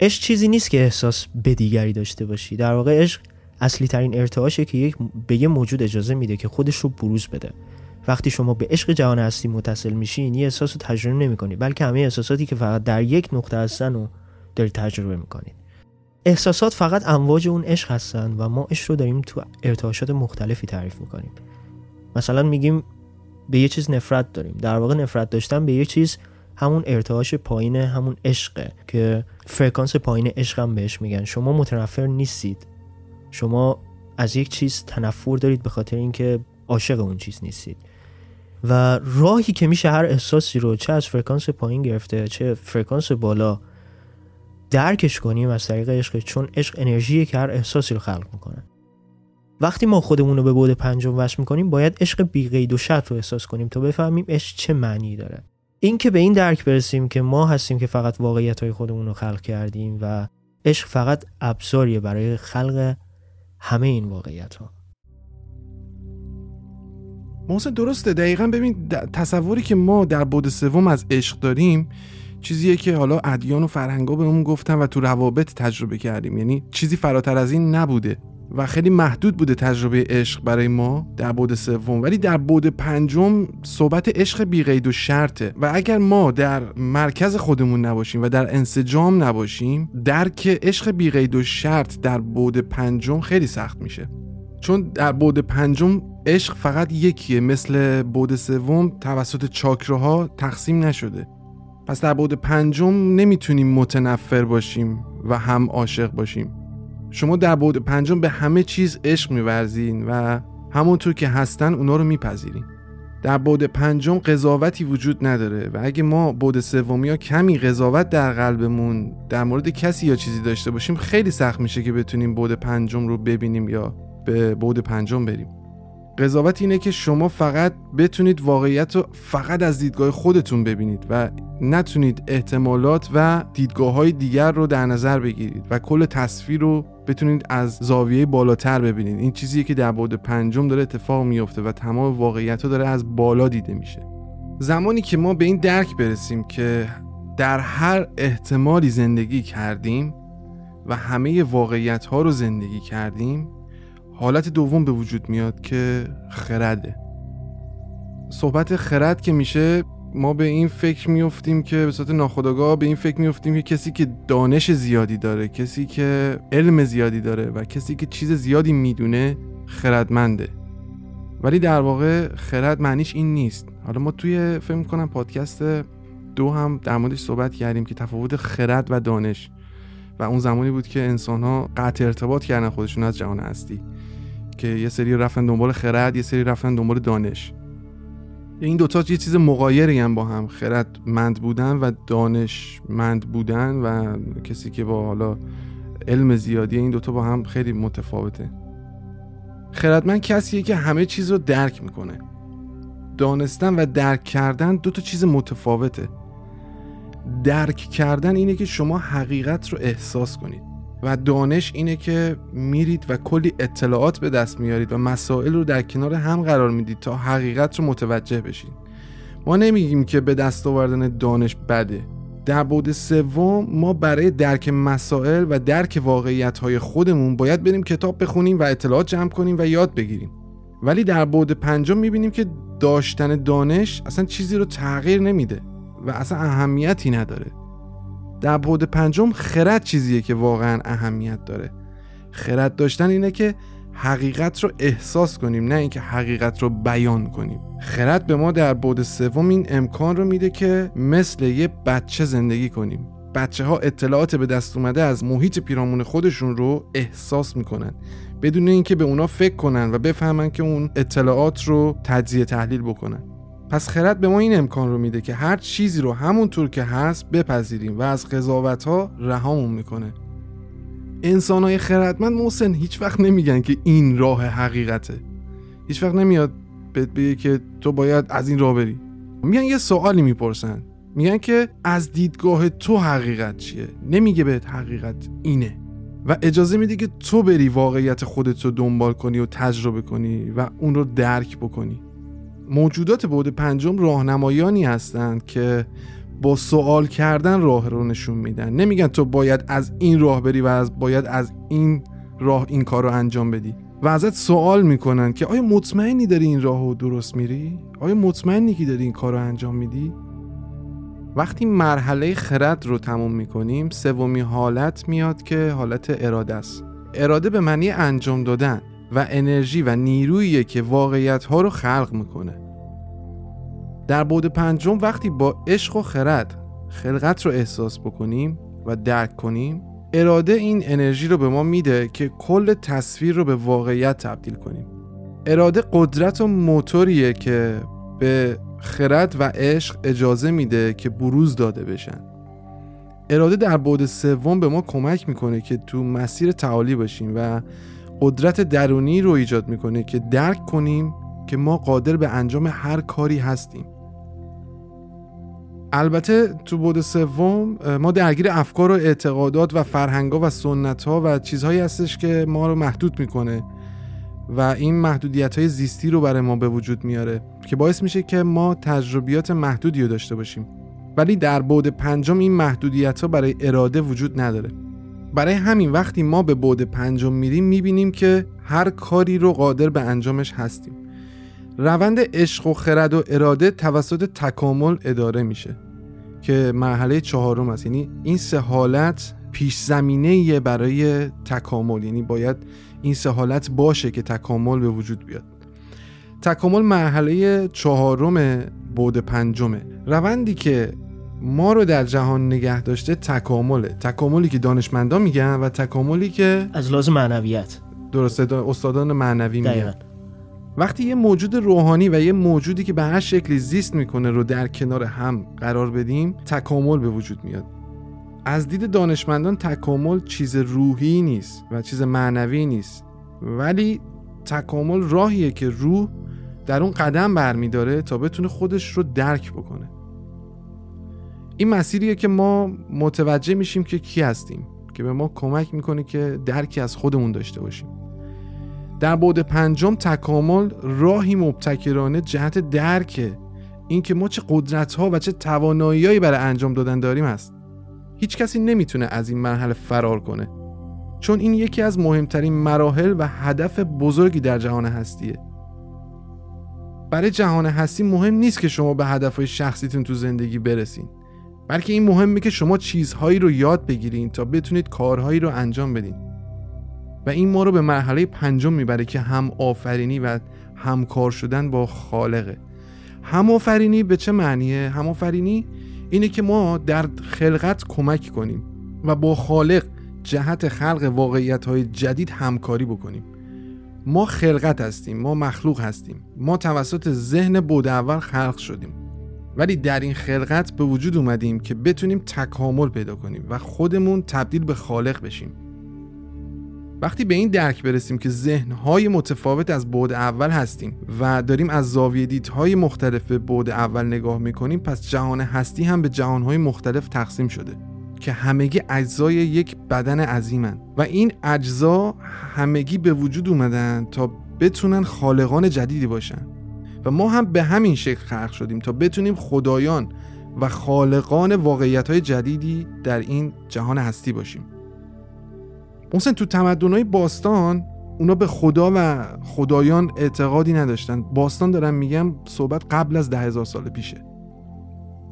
عشق چیزی نیست که احساس به دیگری داشته باشی. در واقع عشق اصلی ترین ارتعاشه که یک به یه موجود اجازه میده که خودش رو بروز بده. وقتی شما به عشق جهان هستی متصل میشین یه احساس رو تجربه نمی‌کنید بلکه همه احساساتی که فقط در یک نقطه هستن رو دارید تجربه می‌کنید. احساسات فقط امواج اون عشق هستن و ما عشق رو داریم تو ارتعاشات مختلفی تعریف می‌کنیم. مثلا میگیم به یه چیز نفرت داریم. در واقع نفرت داشتن به یه چیز همون ارتعاش پایین همون عشقه که فرکانس پایین عشق هم بهش میگن. شما متنفر نیستید. شما از یک چیز تنفر دارید به خاطر اینکه عاشق اون چیز نیستید. و راهی که میشه هر احساسی رو چه از فرکانس پایین گرفته چه فرکانس بالا درکش کنیم از طریق عشق چون عشق انرژیه که هر احساسی رو خلق می‌کنه. وقتی ما خودمون رو به بود پنجم وصل می‌کنیم باید عشق بی قید و شرط رو احساس کنیم تا بفهمیم عشق چه معنی داره. این که به این درک برسیم که ما هستیم که فقط واقعیت های خودمون رو خلق کردیم و عشق فقط ابزاریه برای خلق همه این واقعیت ها محسن درسته. دقیقا ببین تصوری که ما در بود سوم از عشق داریم چیزیه که حالا ادیان و فرهنگا بهمون گفتن و تو روابط تجربه کردیم. یعنی چیزی فراتر از این نبوده. و خیلی محدود بوده تجربه عشق برای ما در بود سوم. ولی در بود پنجم صحبت عشق بیقید و شرطه. و اگر ما در مرکز خودمون نباشیم و در انسجام نباشیم درک عشق بیقید و شرط در بود پنجم خیلی سخت میشه. چون در بود پنجم عشق فقط یکیه مثل بود سوم توسط چاکراها تقسیم نشده. پس در بود پنجم نمی‌تونیم متنفر باشیم و هم عاشق باشیم. شما در بود پنجم به همه چیز عشق میورزین و همونطور که هستن اونا رو میپذیرین. در بود پنجم قضاوتی وجود نداره و اگه ما بود سومی یا کمی قضاوت در قلبمون در مورد کسی یا چیزی داشته باشیم خیلی سخت میشه که بتونیم بود پنجم رو ببینیم یا به بود پنجم بریم. قضاوت اینه که شما فقط بتونید واقعیت رو فقط از دیدگاه خودتون ببینید و نتونید احتمالات و دیدگاه های دیگر رو در نظر بگیرید و کل تصویر رو بتونید از زاویه بالاتر ببینید. این چیزیه که در بعد پنجم داره اتفاق میفته و تمام واقعیت رو داره از بالا دیده میشه. زمانی که ما به این درک برسیم که در هر احتمالی زندگی کردیم و همه واقعیت ها رو زندگی کردیم حالت دوم به وجود میاد که خرده. صحبت خرد که میشه ما به این فکر میفتیم که به صورت ناخودآگاه به این فکر میفتیم که کسی که دانش زیادی داره کسی که علم زیادی داره و کسی که چیز زیادی می‌دونه خردمنده. ولی در واقع خرد معنیش این نیست. حالا ما توی فکر کنم پادکست دو هم در موردش صحبت کردیم که تفاوت خرد و دانش. و اون زمانی بود که انسان ها قطع ارتباط کردن خودشون از جهان هستی که یه سری رفتن دنبال خرد یه سری رفتن دنبال دانش. این دوتا یه چیز مقایری هم با هم خردمند بودن و دانشمند بودن و کسی که با حالا علم زیادی این دوتا با هم خیلی متفاوته. خردمند کسیه که همه چیز رو درک می‌کنه. دانستن و درک کردن دو تا چیز متفاوته. درک کردن اینه که شما حقیقت رو احساس کنید. و دانش اینه که میرید و کلی اطلاعات به دست میارید و مسائل رو در کنار هم قرار می‌دید تا حقیقت رو متوجه بشین. ما نمیگیم که به دست آوردن دانش بده. در بود سوم ما برای درک مسائل و درک واقعیت های خودمون باید بریم کتاب بخونیم و اطلاعات جمع کنیم و یاد بگیریم. ولی در بود پنجم می‌بینیم که داشتن دانش اصلا چیزی رو تغییر نمیده و اصلا اهمیتی نداره. در بود پنجم خرد چیزیه که واقعا اهمیت داره. خرد داشتن اینه که حقیقت رو احساس کنیم نه اینکه حقیقت رو بیان کنیم. خرد به ما در بود سوم این امکان رو میده که مثل یه بچه زندگی کنیم. بچه ها اطلاعات به دست اومده از محیط پیرامون خودشون رو احساس می‌کنن. بدون اینکه به اونا فکر کنن و بفهمن که اون اطلاعات رو تجزیه تحلیل بکنن. پس خرد به ما این امکان رو میده که هر چیزی رو همونطور که هست بپذیریم و از قضاوت ها رهامون می‌کنه. انسان های خردمند محسن هیچ وقت نمیگن که این راه حقیقته. هیچ وقت نمیاد بهت بگه که تو باید از این راه بری. میگن یه سوالی می‌پرسن. میگن که از دیدگاه تو حقیقت چیه؟ نمیگه بهت حقیقت اینه. و اجازه میده که تو بری واقعیت خودت رو دنبال کنی و تجربه کنی و اون رو درک بکنی. موجودات بود پنجم راهنمایانی هستند که با سوال کردن راه رو نشون میدن نمیگن تو باید از این راه بری و از باید از این راه این کار رو انجام بدی و ازت سوال می‌کنن که آیا مطمئنی داری این راه رو درست میری؟ آیا مطمئنی که داری این کار رو انجام میدی؟ وقتی مرحله خرد رو تموم می‌کنیم سومی حالت میاد که حالت اراده است اراده به معنی انجام دادن و انرژی و نیرویی که واقعیت ها رو خلق می‌کنه در بود پنجم وقتی با عشق و خرد خلقت رو احساس بکنیم و درک کنیم اراده این انرژی رو به ما میده که کل تصویر رو به واقعیت تبدیل کنیم. اراده قدرت و موتوریه که به خرد و عشق اجازه میده که بروز داده بشن. اراده در بود سوم به ما کمک می‌کنه که تو مسیر تعالی باشیم و قدرت درونی رو ایجاد می‌کنه که درک کنیم که ما قادر به انجام هر کاری هستیم. البته تو بود سوم ما درگیر افکار و اعتقادات و فرهنگا و سنت ها و چیزهایی هستش که ما رو محدود می‌کنه و این محدودیت های زیستی رو برای ما به وجود میاره که باعث میشه که ما تجربیات محدودی رو داشته باشیم. ولی در بود پنجم این محدودیت ها برای اراده وجود نداره. برای همین وقتی ما به بود پنجم میریم می‌بینیم که هر کاری رو قادر به انجامش هستیم. روند عشق و خرد و اراده توسط تکامل اداره میشه. که مرحله چهارم است. یعنی این سه حالت پیش زمینه برای تکامل. یعنی باید این سه حالت باشه که تکامل به وجود بیاد. تکامل مرحله چهارم بود پنجمه روندی که ما رو در جهان نگه داشته تکامله. تکاملی که دانشمندان میگن و تکاملی که از لحاظ معنویت. درسته استادان معنوی میگن. وقتی یه موجود روحانی و یه موجودی که به هر شکلی زیست می‌کنه رو در کنار هم قرار بدیم تکامل به وجود میاد. از دید دانشمندان تکامل چیز روحی نیست و چیز معنوی نیست. ولی تکامل راهیه که روح در اون قدم برمیداره تا بتونه خودش رو درک بکنه. این مسیریه که ما متوجه میشیم که کی هستیم که به ما کمک می‌کنه که درکی از خودمون داشته باشیم. در بعد پنجم تکامل راهی مبتکرانه جهت درک اینکه ما چه قدرت ها و چه تواناییهایی برای انجام دادن داریم است هیچ کسی نمی‌تونه از این مرحله فرار کنه. چون این یکی از مهمترین مراحل و هدف بزرگی در جهان هستیه. برای جهان هستی مهم نیست که شما به هدفهای شخصیتون تو زندگی برسین. بلکه این مهمه که شما چیزهایی رو یاد بگیرین تا بتونید کارهایی رو انجام بدین. و این ما رو به مرحله پنجم می‌بره که هم آفرینی و همکار شدن با خالقه. هم آفرینی به چه معنیه؟ هم آفرینی اینه که ما در خلقت کمک کنیم و با خالق جهت خلق واقعیت های جدید همکاری بکنیم. ما خلقت هستیم ما مخلوق هستیم ما توسط ذهن بود اول خلق شدیم. ولی در این خلقت به وجود اومدیم که بتونیم تکامل پیدا کنیم و خودمون تبدیل به خالق بشیم. وقتی به این درک برسیم که ذهنهای متفاوت از بعد اول هستیم و داریم از زاویه دیدهای مختلف به بعد اول نگاه می‌کنیم پس جهان هستی هم به جهانهای مختلف تقسیم شده که همگی اجزای یک بدن عظیمن و این اجزا همگی به وجود اومدن تا بتونن خالقان جدیدی باشن. و ما هم به همین شکل خلق شدیم تا بتونیم خدایان و خالقان واقعیت های جدیدی در این جهان هستی باشیم. محسن تو تمدنهای باستان اونا به خدا و خدایان اعتقادی نداشتن. باستان دارم میگم صحبت قبل از ده هزار سال پیشه.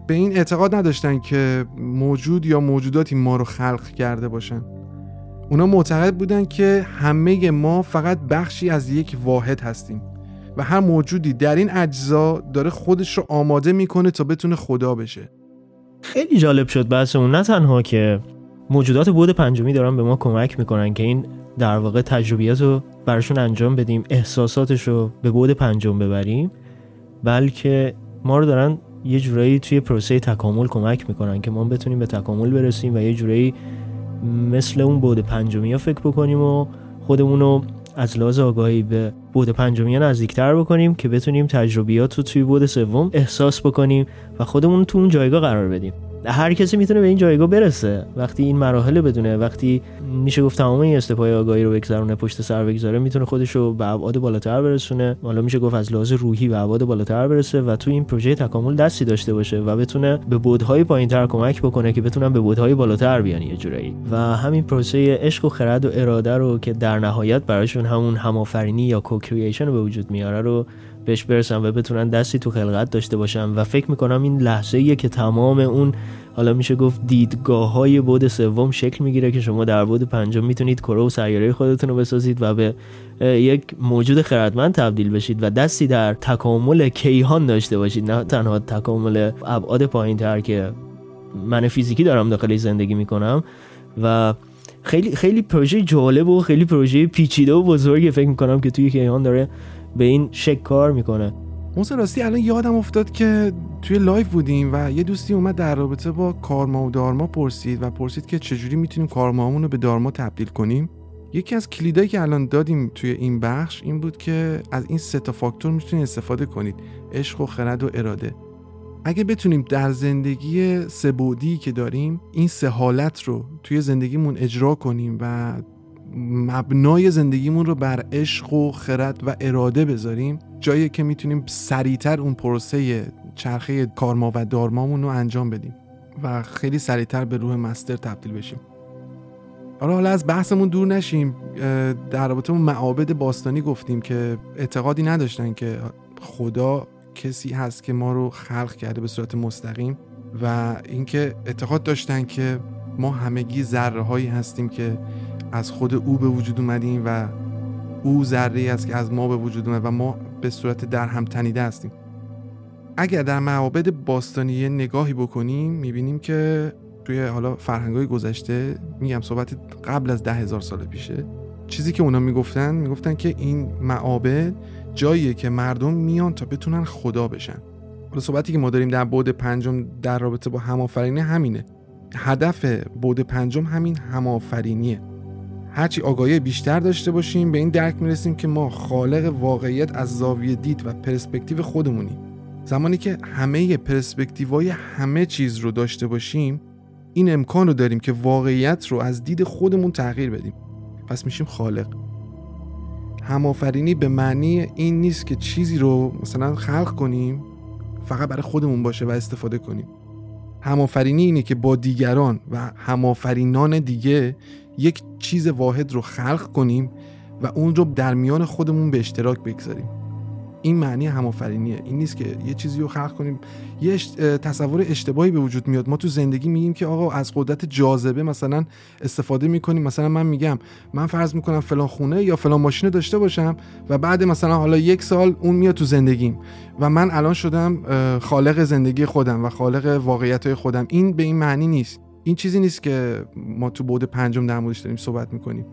به این اعتقاد نداشتن که موجود یا موجوداتی ما رو خلق کرده باشن. اونا معتقد بودن که همه ما فقط بخشی از یک واحد هستیم و هر موجودی در این اجزا داره خودش رو آماده می‌کنه تا بتونه خدا بشه. خیلی جالب شد بحثمون. نه تنها که موجودات بود پنجمی دارن به ما کمک می‌کنن که این در واقع تجربیات رو براشون انجام بدیم احساساتش رو به بود پنجم ببریم بلکه ما رو دارن یه جورایی توی پروسه تکامل کمک می‌کنن که ما بتونیم به تکامل برسیم و یه جورایی مثل اون بود پنجمی ها فکر بکنیم و خودمون رو از لحاظ آگاهی به بود پنجمی نزدیکتر بکنیم که بتونیم تجربیات رو توی بود سوم احساس بکنیم و خودمون تو اون جایگاه قرار بدیم. هر کسی می‌تونه به این جایگاه برسه. وقتی این مراحل بدونه وقتی میشه گفت تمام این استپای آگاهی رو بگذرونه پشت سر بگذاره می‌تونه خودش رو به ابعاد بالاتر برسونه. حالا میشه گفت از لحاظ روحی به ابعاد بالاتر برسه و تو این پروژه تکامل دستی داشته باشه و بتونه به بودهای پایینتر کمک بکنه که بتونن به بودهای بالاتر بیان یه جورایی. و همین پروسه عشق و خرد و اراده رو که در نهایت براشون همون همآفرینی یا کوکرییشن به وجود میاره رو بهش برسن و بتونن دستی تو خلقت داشته باشن و فکر می‌کنم این لحظه ایه که تمام اون حالا میشه گفت دیدگاه های بود سوم شکل می‌گیره که شما در بود پنجم می‌تونید کره و سیاره خودتون رو بسازید و به یک موجود خردمند تبدیل بشید و دستی در تکامل کیهان داشته باشید نه تنها تکامل ابعاد پایین تر که من فیزیکی دارم داخل زندگی می‌کنم و خیلی خیلی پروژه جالب و خیلی پروژه پیچیده و بزرگی فکر می‌کنم که توی کیهان داره به این شکل کار می‌کنه. موسا راستی الان یادم افتاد که توی live بودیم و یه دوستی اومد در رابطه با کارما و دارما پرسید و پرسید که چجوری می‌تونیم کارمامون رو به دارما تبدیل کنیم. یکی از کلیدایی که الان دادیم توی این بخش این بود که از این سه تا فاکتور می‌تونید استفاده کنید عشق و خرد و اراده. اگه بتونیم در زندگی سه بعدی که داریم این سه حالت رو توی زندگیمون اجرا کنیم و مبنای زندگیمون رو بر عشق و خرد و اراده بذاریم. جایی که می‌تونیم سریعتر اون پروسه چرخه کارما و دارمامون رو انجام بدیم و خیلی سریعتر به روح مستر تبدیل بشیم. حالا حالا از بحثمون دور نشیم. در رابطه معابد باستانی گفتیم که اعتقادی نداشتن که خدا کسی هست که ما رو خلق کرده به صورت مستقیم و اینکه اعتقاد داشتن که ما همگی ذره هایی هستیم که از خود او به وجود اومدیم و او ذره است که از ما به وجود اومد و ما به صورت در هم تنیده هستیم. اگر در معابد باستانی نگاهی بکنیم می‌بینیم که توی حالا فرهنگای گذشته میگم صحبت قبل از ده هزار سال پیشه چیزی که اونا می‌گفتن می‌گفتن که این معابد جاییه که مردم میان تا بتونن خدا بشن. حالا صحبتی که ما داریم در بعد پنجم در رابطه با همآفرینی همینه. هدف بعد پنجم همین همآفرینیه. هرچی آگاهی بیشتر داشته باشیم به این درک می‌رسیم که ما خالق واقعیت از زاویه دید و پرسپکتیو خودمونیم. زمانی که همه پرسپکتیوهای همه چیز رو داشته باشیم این امکان رو داریم که واقعیت رو از دید خودمون تغییر بدیم. پس میشیم خالق. همآفرینی به معنی این نیست که چیزی رو مثلا خلق کنیم فقط برای خودمون باشه و استفاده کنیم. همآفرینی اینه که با دیگران و همآفرینان دیگه یک چیز واحد رو خلق کنیم و اون رو در میان خودمون به اشتراک بگذاریم. این معنی همآفرینیه این نیست که یه چیزی رو خلق کنیم. یه تصور اشتباهی به وجود میاد. ما تو زندگی میگیم که آقا از قدرت جاذبه مثلا استفاده می‌کنیم. مثلا من میگم من فرض می‌کنم فلان خونه یا فلان ماشین داشته باشم و بعد مثلا حالا یک سال اون میاد تو زندگیم و من الان شدم خالق زندگی خودم و خالق واقعیت خودم. این به این معنی نیست. این چیزی نیست که ما تو بود پنجم در موردش داریم صحبت می‌کنیم.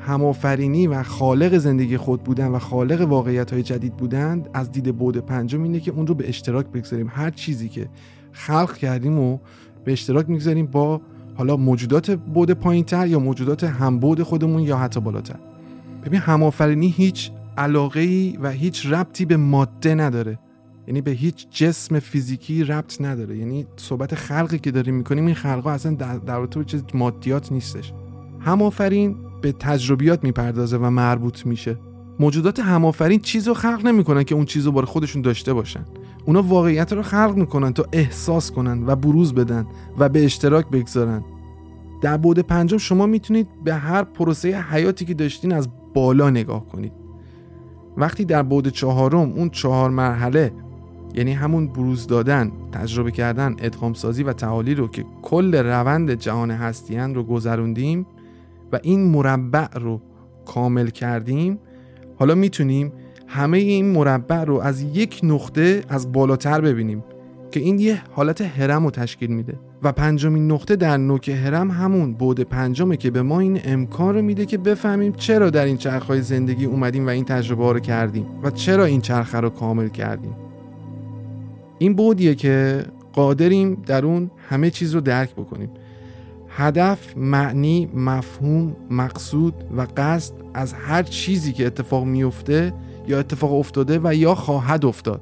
همآفرینی و خالق زندگی خود بودن و خالق واقعیت های جدید بودند از دید بود پنجم اینه که اون رو به اشتراک بگذاریم. هر چیزی که خلق کردیم و به اشتراک می‌گذاریم با حالا موجودات بود پایین تر یا موجودات همبود خودمون یا حتی بالاتر. ببین همآفرینی هیچ علاقه و هیچ ربطی به ماده نداره. یعنی به هیچ جسم فیزیکی ربط نداره. یعنی صحبت خلقی که داریم می‌کنیم این خلقا اصلا در رابطه چیز مادیات نیستش. همآفرین به تجربیات می‌پردازه و مربوط میشه. موجودات همآفرین چیز رو خلق نمی‌کنن که اون چیز رو بار خودشون داشته باشن. اونا واقعیت رو خلق می‌کنن تا احساس کنن و بروز بدن و به اشتراک بگذارن. در بود پنجم شما می‌تونید به هر پروسه حیاتی که داشتین از بالا نگاه کنید. وقتی در بود چهارم اون چهار مرحله یعنی همون بروز دادن تجربه کردن ادغام سازی و تعالی رو که کل روند جهان هستیان رو گذروندیم و این مربع رو کامل کردیم. حالا می‌تونیم همه این مربع رو از یک نقطه از بالاتر ببینیم که این یه حالت هرم رو تشکیل میده. و پنجمین نقطه در نوک هرم همون بود پنجمه که به ما این امکان رو میده که بفهمیم چرا در این چرخهای زندگی اومدیم و این تجربه رو کردیم و چرا این چرخه رو کامل کردیم. این بودیه که قادریم در اون همه چیز رو درک بکنیم. هدف، معنی، مفهوم، مقصود و قصد از هر چیزی که اتفاق میفته یا اتفاق افتاده و یا خواهد افتاد.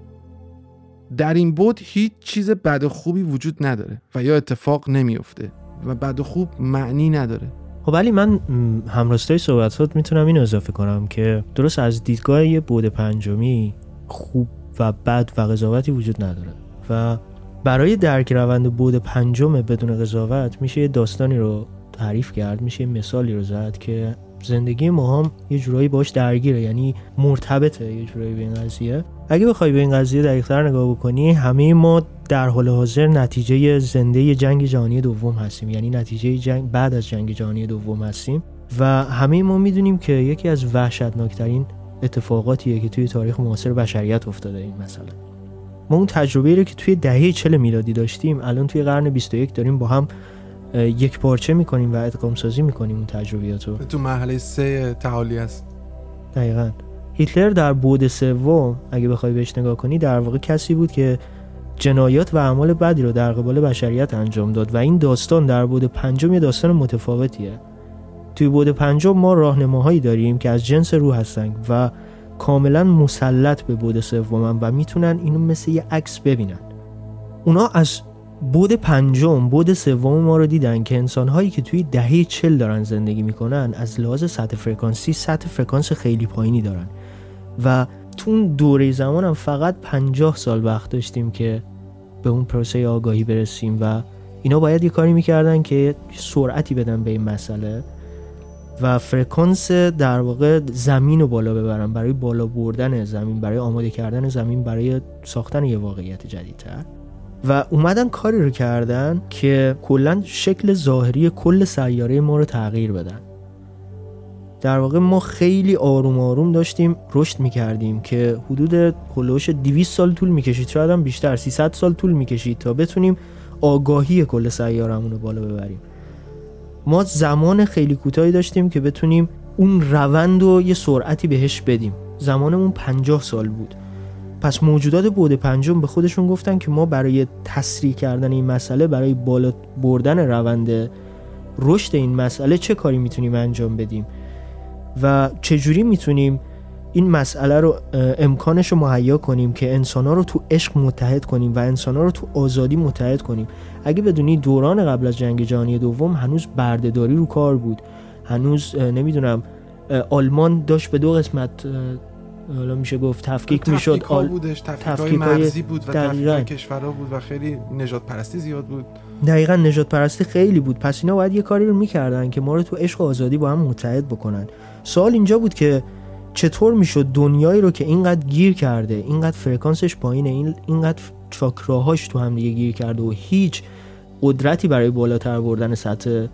در این بود هیچ چیز بد و خوبی وجود نداره و یا اتفاق نمیفته و بد و خوب معنی نداره. خب ولی من همراستای صحبتات می‌تونم این اضافه کنم که درست از دیدگاه یه بود پنجمی خوب و بد و قضاوتی وجود نداره. و برای درک روند بود پنجم بدون قضاوت میشه یه داستانی رو تعریف کرد میشه یه مثالی رو زد که زندگی ما هم یه جورایی باش درگیره یعنی مرتبطه یه جورایی به این قضیه. اگه بخوای به این قضیه دقیقتر نگاه بکنی همه ما در حال حاضر نتیجه زنده جنگ جهانی دوم هستیم یعنی نتیجه جنگ بعد از جنگ جهانی دوم هستیم. و همه ما می‌دونیم که یکی از وحشتناکترین اتفاقاتیه که توی تاریخ معاصر بشریت افتاده این مسئله. ما اون تجربه رو که توی دهه 40 میلادی داشتیم الان توی قرن 21 داریم با هم یک پارچه می‌کنیم و ادغام سازی می‌کنیم اون تجربیات رو تو مرحله سه تعالی است. دقیقا. هیتلر در بود سوم اگه بخوای بهش نگاه کنی در واقع کسی بود که جنایات و اعمال بدی رو در قبال بشریت انجام داد و این داستان در بود پنجم یه داستان متفاوتیه. توی بود پنجم ما راهنماهایی داریم که از جنس روح هستن و کاملا مسلط به بود سومن و می‌تونن اینو مثل یه عکس ببینن. اونا از بعد پنجم بعد سوم ما رو دیدن که انسان هایی که توی دهه چل دارن زندگی می‌کنن از لحاظ سطح فرکانسی سطح فرکانس خیلی پایینی دارن. و تو اون دوره زمان هم فقط پنجاه سال وقت داشتیم که به اون پروسه آگاهی برسیم و اینا باید یه کاری می‌کردن که سرعتی بدن به این مسئله. و فرکانس در واقع زمین رو بالا ببرن برای بالا بردن زمین برای آماده کردن زمین برای ساختن یه واقعیت جدیدتر. و اومدن کاری رو کردن که کلا شکل ظاهری کل سیاره ما رو تغییر بدن. در واقع ما خیلی آروم آروم داشتیم رشد می‌کردیم که حدود هلوش 200 سال طول می‌کشید شاید هم بیشتر 300 سال طول می‌کشید تا بتونیم آگاهی کل سیارمون رو بالا ببریم. ما زمان خیلی کوتاهی داشتیم که بتونیم اون روند رو یه سرعتی بهش بدیم. زمانمون 50 سال بود. پس موجودات بود پنجم به خودشون گفتن که ما برای تسریع کردن این مسئله برای بالا بردن روند رشد این مسئله چه کاری می‌تونیم انجام بدیم؟ و چجوری می‌تونیم این مسئله رو امکانش رو مهیا کنیم که انسانها رو تو عشق متحد کنیم و انسانها رو تو آزادی متحد کنیم. اگه بدونی دوران قبل از جنگ جهانی دوم هنوز بردهداری رو کار بود. هنوز نمی‌دونم آلمان داشت به دو قسمت حالا میشه گفت تفکیک می‌شد. آل... بودش تفکیک های مرزی بود و تفکیک کشورها بود و خیلی نجات پرستی زیاد بود. دقیقا نجات پرستی خیلی بود. پس اینا باید یه کاری رو می‌کردن که ما رو تو عشق و آزادی با هم متحد بکنن. سوال اینجا بود که چطور می‌شد دنیایی رو که اینقدر گیر کرده اینقدر فرکانسش پایینه این اینقدر چاکراهاش تو هم دیگه گیر کرده و هیچ قدرتی برای بالاتر بردن سطح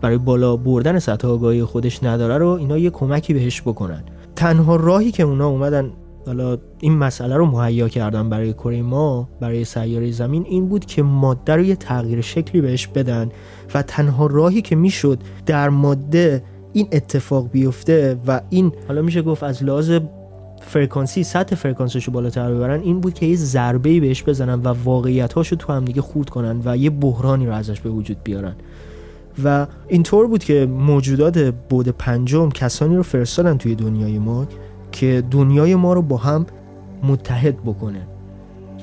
برای بالا بردن سطح آگاهی خودش نداره رو اینا یه کمکی بهش بکنن. تنها راهی که اونا اومدن حالا این مسئله رو مهیا کردن برای کره ما برای سیاره زمین این بود که ماده رو یه تغییر شکلی بهش بدن و تنها راهی که می‌شد در ماده این اتفاق بیفته و این حالا میشه گفت از لحاظ فرکانسی سطح فرکانسش رو بالاتر ببرن این بود که یه ضربه بهش بزنن و واقعیت‌هاشو تو هم دیگه خورد کنن و یه بحرانی رو ازش به وجود بیارن. و اینطور بود که موجودات بود پنجم کسانی رو فرستادن توی دنیای ما که دنیای ما رو با هم متحد بکنه.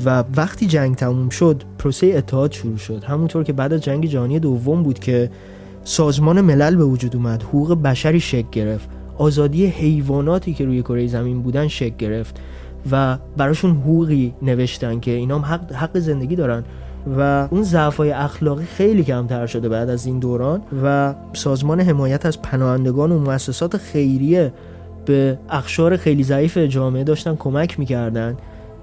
و وقتی جنگ تموم شد پروسه اتحاد شروع شد. همونطور که بعد از جنگ جهانی دوم بود که سازمان ملل به وجود اومد حقوق بشری شکل گرفت. آزادی حیواناتی که روی کره زمین بودن شکل گرفت و براشون حقوقی نوشتن که اینا حق, حق زندگی دارن. و اون ضعفای اخلاقی خیلی کمتر شده بعد از این دوران و سازمان حمایت از پناهندگان و مؤسسات خیریه به اخشار خیلی ضعیف جامعه داشتن کمک می‌کردن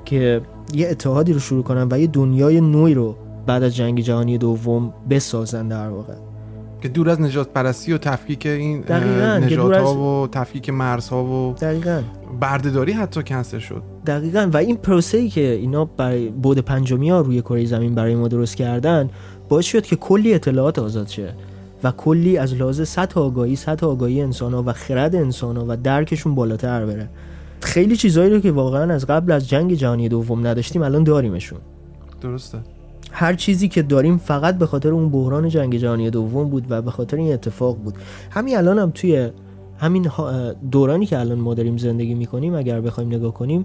که یه اتحادی رو شروع کنن و یه دنیای نوعی رو بعد از جنگ جهانی دوم بسازن در واقع. که دور از نجات پرستی و تفکیک این نجات ها و تفکیک مرزها و دقیقا. بردهداری حتی کنسل شد. دقیقا. و این پروسه ای که اینا برای بود پنجمی ها روی کره زمین برای ما درست کردن باعث شد که کلی اطلاعات آزاد شه و کلی از لحاظ سطح آگاهی سطح آگاهی انسان ها و خرد انسان ها و درکشون بالاتر بره. خیلی چیزایی رو که واقعا از قبل از جنگ جهانی دوم نداشتیم الان داریمشون. درسته. هر چیزی که داریم فقط به خاطر اون بحران جنگ جهانی دوم بود و به خاطر این اتفاق بود. همین الان هم توی همین دورانی که الان ما داریم زندگی می‌کنیم اگر بخوایم نگاه کنیم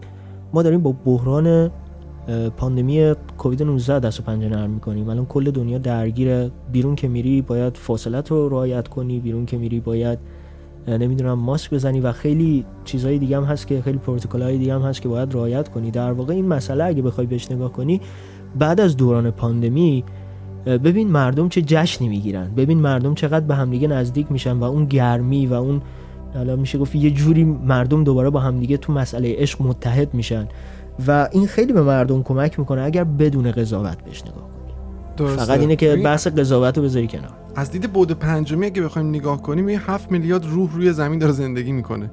ما داریم با بحران پاندمی کووید 19 دست و پنجه نرم می‌کنیم. الان کل دنیا درگیر بیرون که میری باید فاصلت رو رعایت کنی بیرون که میری باید نمی‌دونم ماسک بزنی و خیلی چیزهای دیگه هم هست که خیلی پروتکل دیگه هم هست که باید رعایت کنی. در واقع این مسئله اگه بخوای بهش نگاه کنی بعد از دوران پاندمی ببین مردم چه جشنی می‌گیرن. ببین مردم چقدر به همدیگه نزدیک میشن و اون گرمی و اون حالا میشه گفت یه جوری مردم دوباره با همدیگه تو مسئله عشق متحد میشن و این خیلی به مردم کمک می‌کنه اگر بدون قضاوت بهش نگاه کنی. درسته. فقط اینه که بحث قضاوت رو بذاری کنار. از دید بود پنجمی اگه بخوایم نگاه کنیم یه 7 میلیارد روح روی زمین داره زندگی می‌کنه.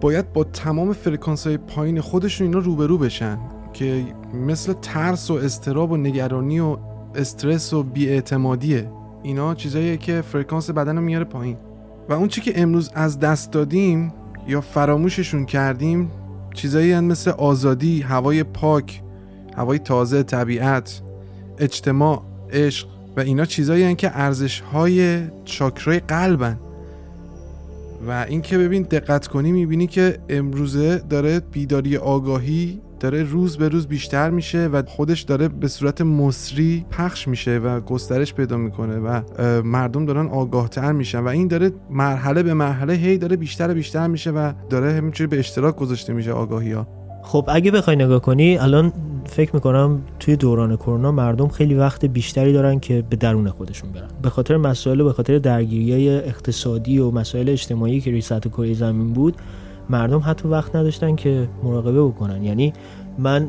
باید با تمام فرکانس های پایین خودشون اینا روبرو بشن. که مثل ترس و استراب و نگرانی و استرس و بیاعتمادیه. اینا چیزاییه که فرکانس بدن رو میاره پایین. و اون چی که امروز از دست دادیم یا فراموششون کردیم چیزایی مثل آزادی، هوای پاک، هوای تازه، طبیعت، اجتماع، عشق و اینا چیزایی که ارزش های چاکرای قلبن. و اینکه ببین دقت کنی می‌بینی که امروزه داره بیداری آگاهی داره روز به روز بیشتر میشه و خودش داره به صورت مصری پخش میشه و گسترش پیدا می‌کنه و مردم دارن آگاهتر میشن و این داره مرحله به مرحله هی داره بیشتر و بیشتر میشه و داره همینجوری به اشتراک گذاشته میشه آگاهی ها خب اگه بخوای نگاه کنی الان فکر می‌کنم توی دوران کرونا مردم خیلی وقت بیشتری دارن که به درون خودشون برن. به خاطر مسائل و به خاطر درگیری اقتصادی و مسائل اجتماعی که روی سطح کره زمین بود مردم حتی وقت نداشتن که مراقبه بکنن. یعنی من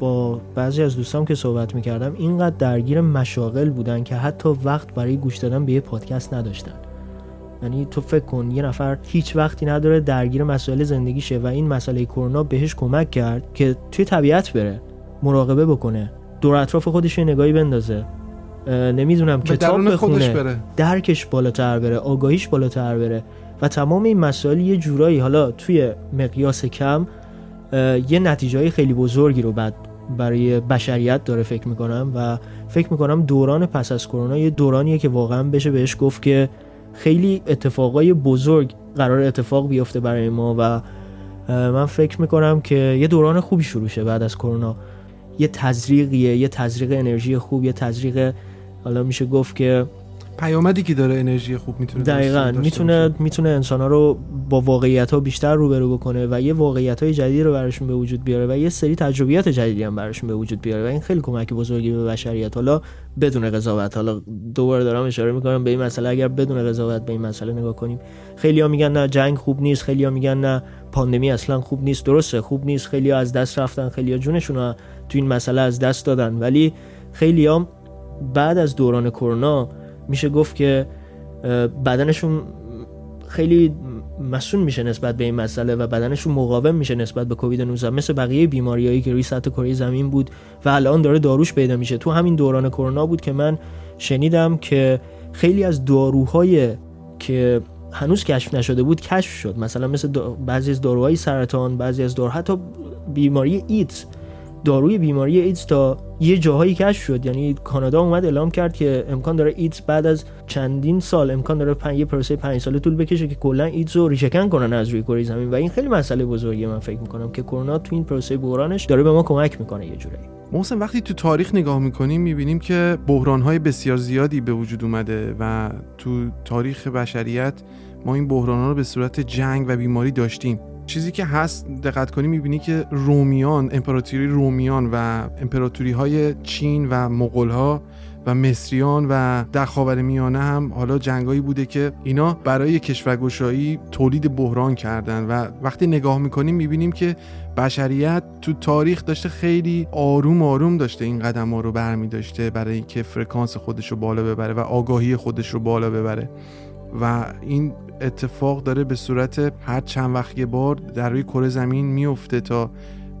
با بعضی از دوستام که صحبت می‌کردم اینقدر درگیر مشاغل بودن که حتی وقت برای گوش دادن به یه پادکست نداشتن. یعنی تو فکر کن یه نفر هیچ وقتی نداره درگیر مسائل زندگیشه و این مسئله کرونا بهش کمک کرد که توی طبیعت بره مراقبه بکنه دور اطراف خودش یه نگاهی بندازه. نمی‌دونم کتاب بخونه بره. درکش بالاتر بره آگاهیش بالاتر بره. و تمام این مسائل یه جورایی حالا توی مقیاس کم یه نتیجه خیلی بزرگی رو بعد برای بشریت داره فکر می‌کنم و فکر می‌کنم دوران پس از کرونا یه دورانیه که واقعا بشه بهش گفت که خیلی اتفاقای بزرگ قرار اتفاق بیفته برای ما و من فکر می‌کنم که یه دوران خوبی شروع شه بعد از کرونا. یه تزریقیه یه تزریق انرژی خوب یه تزریق حالا میشه گفت که پیامدی که داره انرژی خوب می‌تونه دقیقا. می‌تونه می‌تونه انسان ها رو با واقعیت ها بیشتر روبرو بکنه و یه واقعیت های جدید رو براشون به وجود بیاره و یه سری تجربیات جدیدی هم براشون به وجود بیاره و این خیلی کمک بزرگی به بشریت. حالا بدون قضاوت حالا دوباره دارم اشاره می‌کنم به این مسئله اگر بدون قضاوت به این مسئله نگاه کنیم خیلی ها میگن نه جنگ خوب نیست خیلی ها میگن نه پاندمی اصلا خوب نیست درسته خوب نیست. خیلی ها از دست رفتن خیلی ها جونشون تو این مسئله از دست دادن. ولی خیلی ها بعد از دوران کرونا میشه گفت که بدنشون خیلی مسئول میشه نسبت به این مسئله و بدنشون مقاوم میشه نسبت به کووید 19 مثل بقیه بیماریایی که روی سطح کره زمین بود و الان داره داروش پیدا میشه. تو همین دوران کرونا بود که من شنیدم که خیلی از داروهای که هنوز کشف نشده بود کشف شد. مثلا مثل بعضی از داروهای سرطان بعضی از دارو حتی بیماری ایدز. داروی بیماری ایدز تا یه جاهایی کشف شد. یعنی کانادا اومد اعلام کرد که امکان داره ایدز بعد از چندین سال امکان داره پن... یه پروسه 5 ساله طول بکشه که کلا ایدز رو ریشه‌کن کنن از روی کره زمین. و این خیلی مسئله بزرگیه من فکر می‌کنم که کرونا تو این پروسه بحرانش داره به ما کمک می‌کنه یه جورایی. محسن وقتی تو تاریخ نگاه می‌کنیم می‌بینیم که بحرانهای بسیار زیادی به وجود اومده و تو تاریخ بشریت ما این بحران رو به صورت جنگ و بیماری داشتیم. چیزی که هست دقت کنی می‌بینی که رومیان امپراتوری رومیان و امپراتوری های چین و مغول ها و مصریان و در خاور میانه هم حالا جنگایی بوده که اینا برای کشورگشایی تولید بحران کردن و وقتی نگاه می‌کنیم می‌بینیم که بشریت تو تاریخ داشته خیلی آروم آروم داشته این قدم ها رو برمی داشته برای اینکه فرکانس خودش رو بالا ببره و آگاهی خودش رو بالا ببره و این اتفاق داره به صورت هر چند وقت یه بار در روی کره زمین میفته تا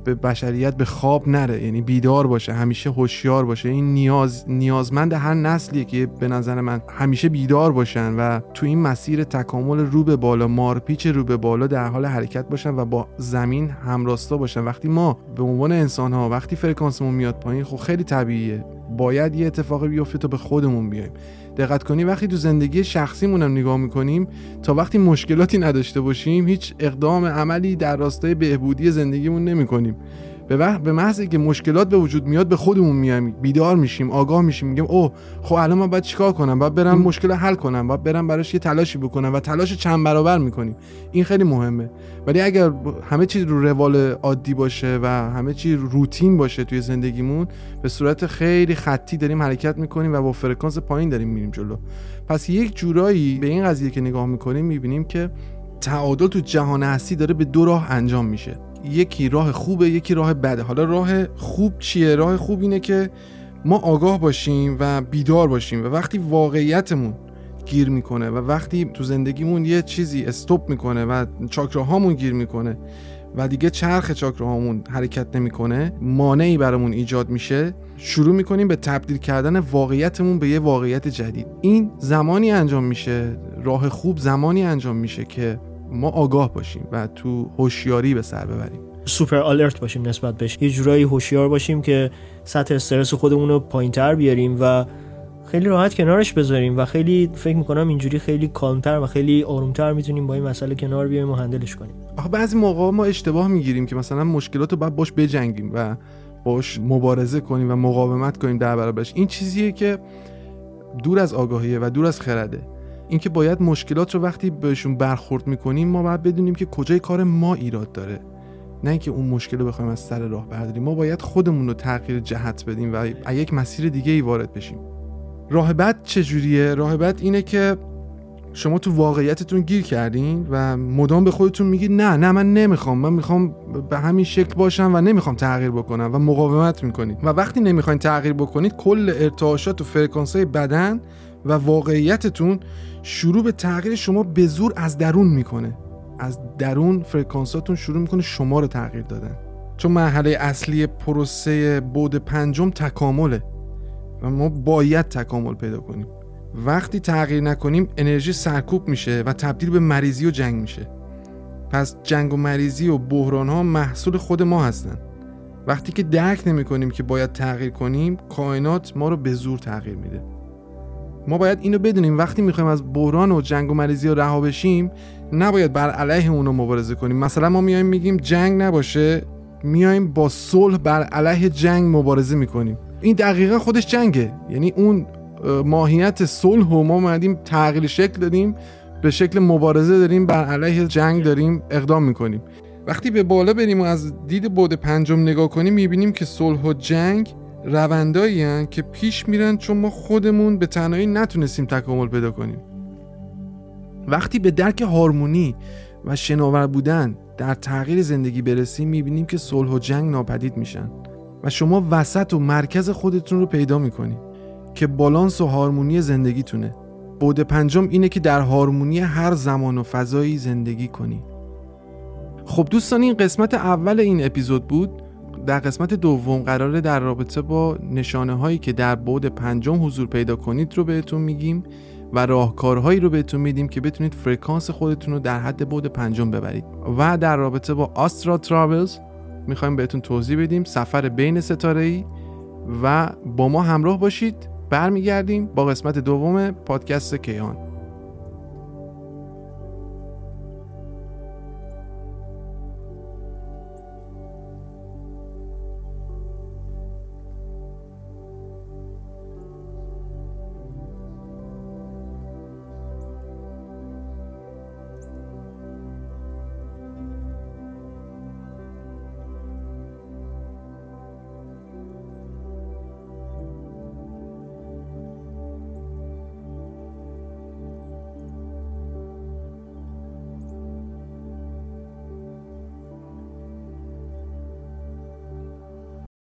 به بشریت به خواب نره. یعنی بیدار باشه همیشه هوشیار باشه. این نیاز نیازمند هر نسلیه که به نظر من همیشه بیدار باشن و تو این مسیر تکامل رو به بالا مارپیچ رو به بالا در حال حرکت باشن و با زمین همراستا باشن. وقتی ما به عنوان انسان ها وقتی فرکانسمون میاد پایین خب خیلی طبیعیه. باید یه اتفاقی بیفته تا به خودمون بیایم. دقت کنی وقتی تو زندگی شخصیمون هم نگاه می‌کنیم تا وقتی مشکلاتی نداشته باشیم هیچ اقدام عملی در راستای بهبودی زندگیمون نمی‌کنیم. به به محض که مشکلات به وجود میاد به خودمون میایم بیدار میشیم آگاه میشیم میگیم اوه خب الان من باید چیکار کنم؟ باید برم مشکل حل کنم باید برم براش یه تلاشی بکنم و تلاش چند برابر می‌کنیم. این خیلی مهمه. ولی اگر همه چیز رو روال عادی باشه و همه چیز روتین باشه توی زندگیمون به صورت خیلی خطی داریم حرکت می‌کنیم و با فرکانس پایین داریم میریم جلو. پس یک جورایی به این قضیه که نگاه می‌کنیم می‌بینیم که تعادل تو جهان هستی داره به دو راه انجام میشه. یکی راه خوبه یکی راه بده. حالا راه خوب چیه؟ راه خوب اینه که ما آگاه باشیم و بیدار باشیم و وقتی واقعیتمون گیر می‌کنه و وقتی تو زندگیمون یه چیزی استوب می‌کنه و چاکراهامون گیر می‌کنه و دیگه چرخ چاکراهامون حرکت نمی‌کنه مانعی برامون ایجاد میشه شروع می‌کنیم به تبدیل کردن واقعیتمون به یه واقعیت جدید. این زمانی انجام میشه راه خوب زمانی انجام میشه که ما آگاه باشیم و تو هوشیاری به سر ببریم. سوپر آلرت باشیم نسبت بهش. یه جورایی هوشیار باشیم که سطح استرس خودمون رو پایینتر بیاریم و خیلی راحت کنارش بذاریم و خیلی فکر می‌کنم اینجوری خیلی کالمتر و خیلی آرومتر می‌تونیم با این مسئله کنار بیایم و هندلش کنیم. آخه بعضی موقع ما اشتباه می‌گیریم که مثلا مشکلات رو باید باش بجنگیم و باش مبارزه کنیم و مقاومت کنیم در برابرش. این چیزیه که دور از آگاهیه و دور از خرده. اینکه باید مشکلات رو وقتی بهشون برخورد می‌کنیم ما باید بدونیم که کجای کار ما ایراد داره. نه اینکه اون مشکل رو بخوایم از سر راه برداریم. ما باید خودمون رو تغییر جهت بدیم و یک مسیر دیگه ای وارد بشیم. راه بد چجوریه؟ راه بد اینه که شما تو واقعیتتون گیر کردین و مدام به خودتون میگید نه نه من نمی‌خوام. من می‌خوام به همین شکل باشم و نمی‌خوام تغییر بکنم و مقاومت می‌کنید. و وقتی نمی‌خواین تغییر بکنید کل ارتعاشات و فرکانس های بدن و واقعیتتون شروع به تغییر شما به زور از درون می‌کنه. از درون فرکانساتون شروع می‌کنه شما رو تغییر دادن. چون مرحله اصلی پروسه بود پنجم تکامله. و ما باید تکامل پیدا کنیم. وقتی تغییر نکنیم انرژی سرکوب میشه و تبدیل به مریضی و جنگ میشه. پس جنگ و مریضی و بحران ها محصول خود ما هستن. وقتی که درک نمی کنیم که باید تغییر کنیم کائنات ما رو به زور تغییر میده. ما باید اینو بدونیم وقتی می‌خوایم از بحران و جنگ و مریضی رو رها بشیم نباید بر علیه اونو مبارزه کنیم. مثلا ما میایم میگیم جنگ نباشه میایم با صلح بر علیه جنگ مبارزه می‌کنیم. این دقیقا خودش جنگه. یعنی اون ماهیت صلح و ما اومدیم تغییر شکل دادیم به شکل مبارزه داریم بر علیه جنگ داریم اقدام می‌کنیم. وقتی به بالا بریم و از دید بود پنجم نگاه کنیم می‌بینیم که صلح و جنگ روندایی که پیش میرن چون ما خودمون به تنهایی نتونستیم تکامل پیدا کنیم. وقتی به درک هارمونی و شناور بودن در تغییر زندگی برسیم می‌بینیم که صلح و جنگ ناپدید میشن و شما وسط و مرکز خودتون رو پیدا می‌کنید که بالانس و هارمونی زندگیتونه. بود پنجم اینه که در هارمونی هر زمان و فضایی زندگی کنی. خب دوستان این قسمت اول این اپیزود بود. در قسمت دوم قراره در رابطه با نشانه هایی که در بود پنجم حضور پیدا کنید رو بهتون میگیم و راهکارهایی رو بهتون میدیم که بتونید فرکانس خودتون رو در حد بود پنجم ببرید. و در رابطه با آسترا تراولز می‌خوایم بهتون توضیح بدیم سفر بین ستاره ای و با ما همراه باشید. برمیگردیم با قسمت دوم پادکست کیان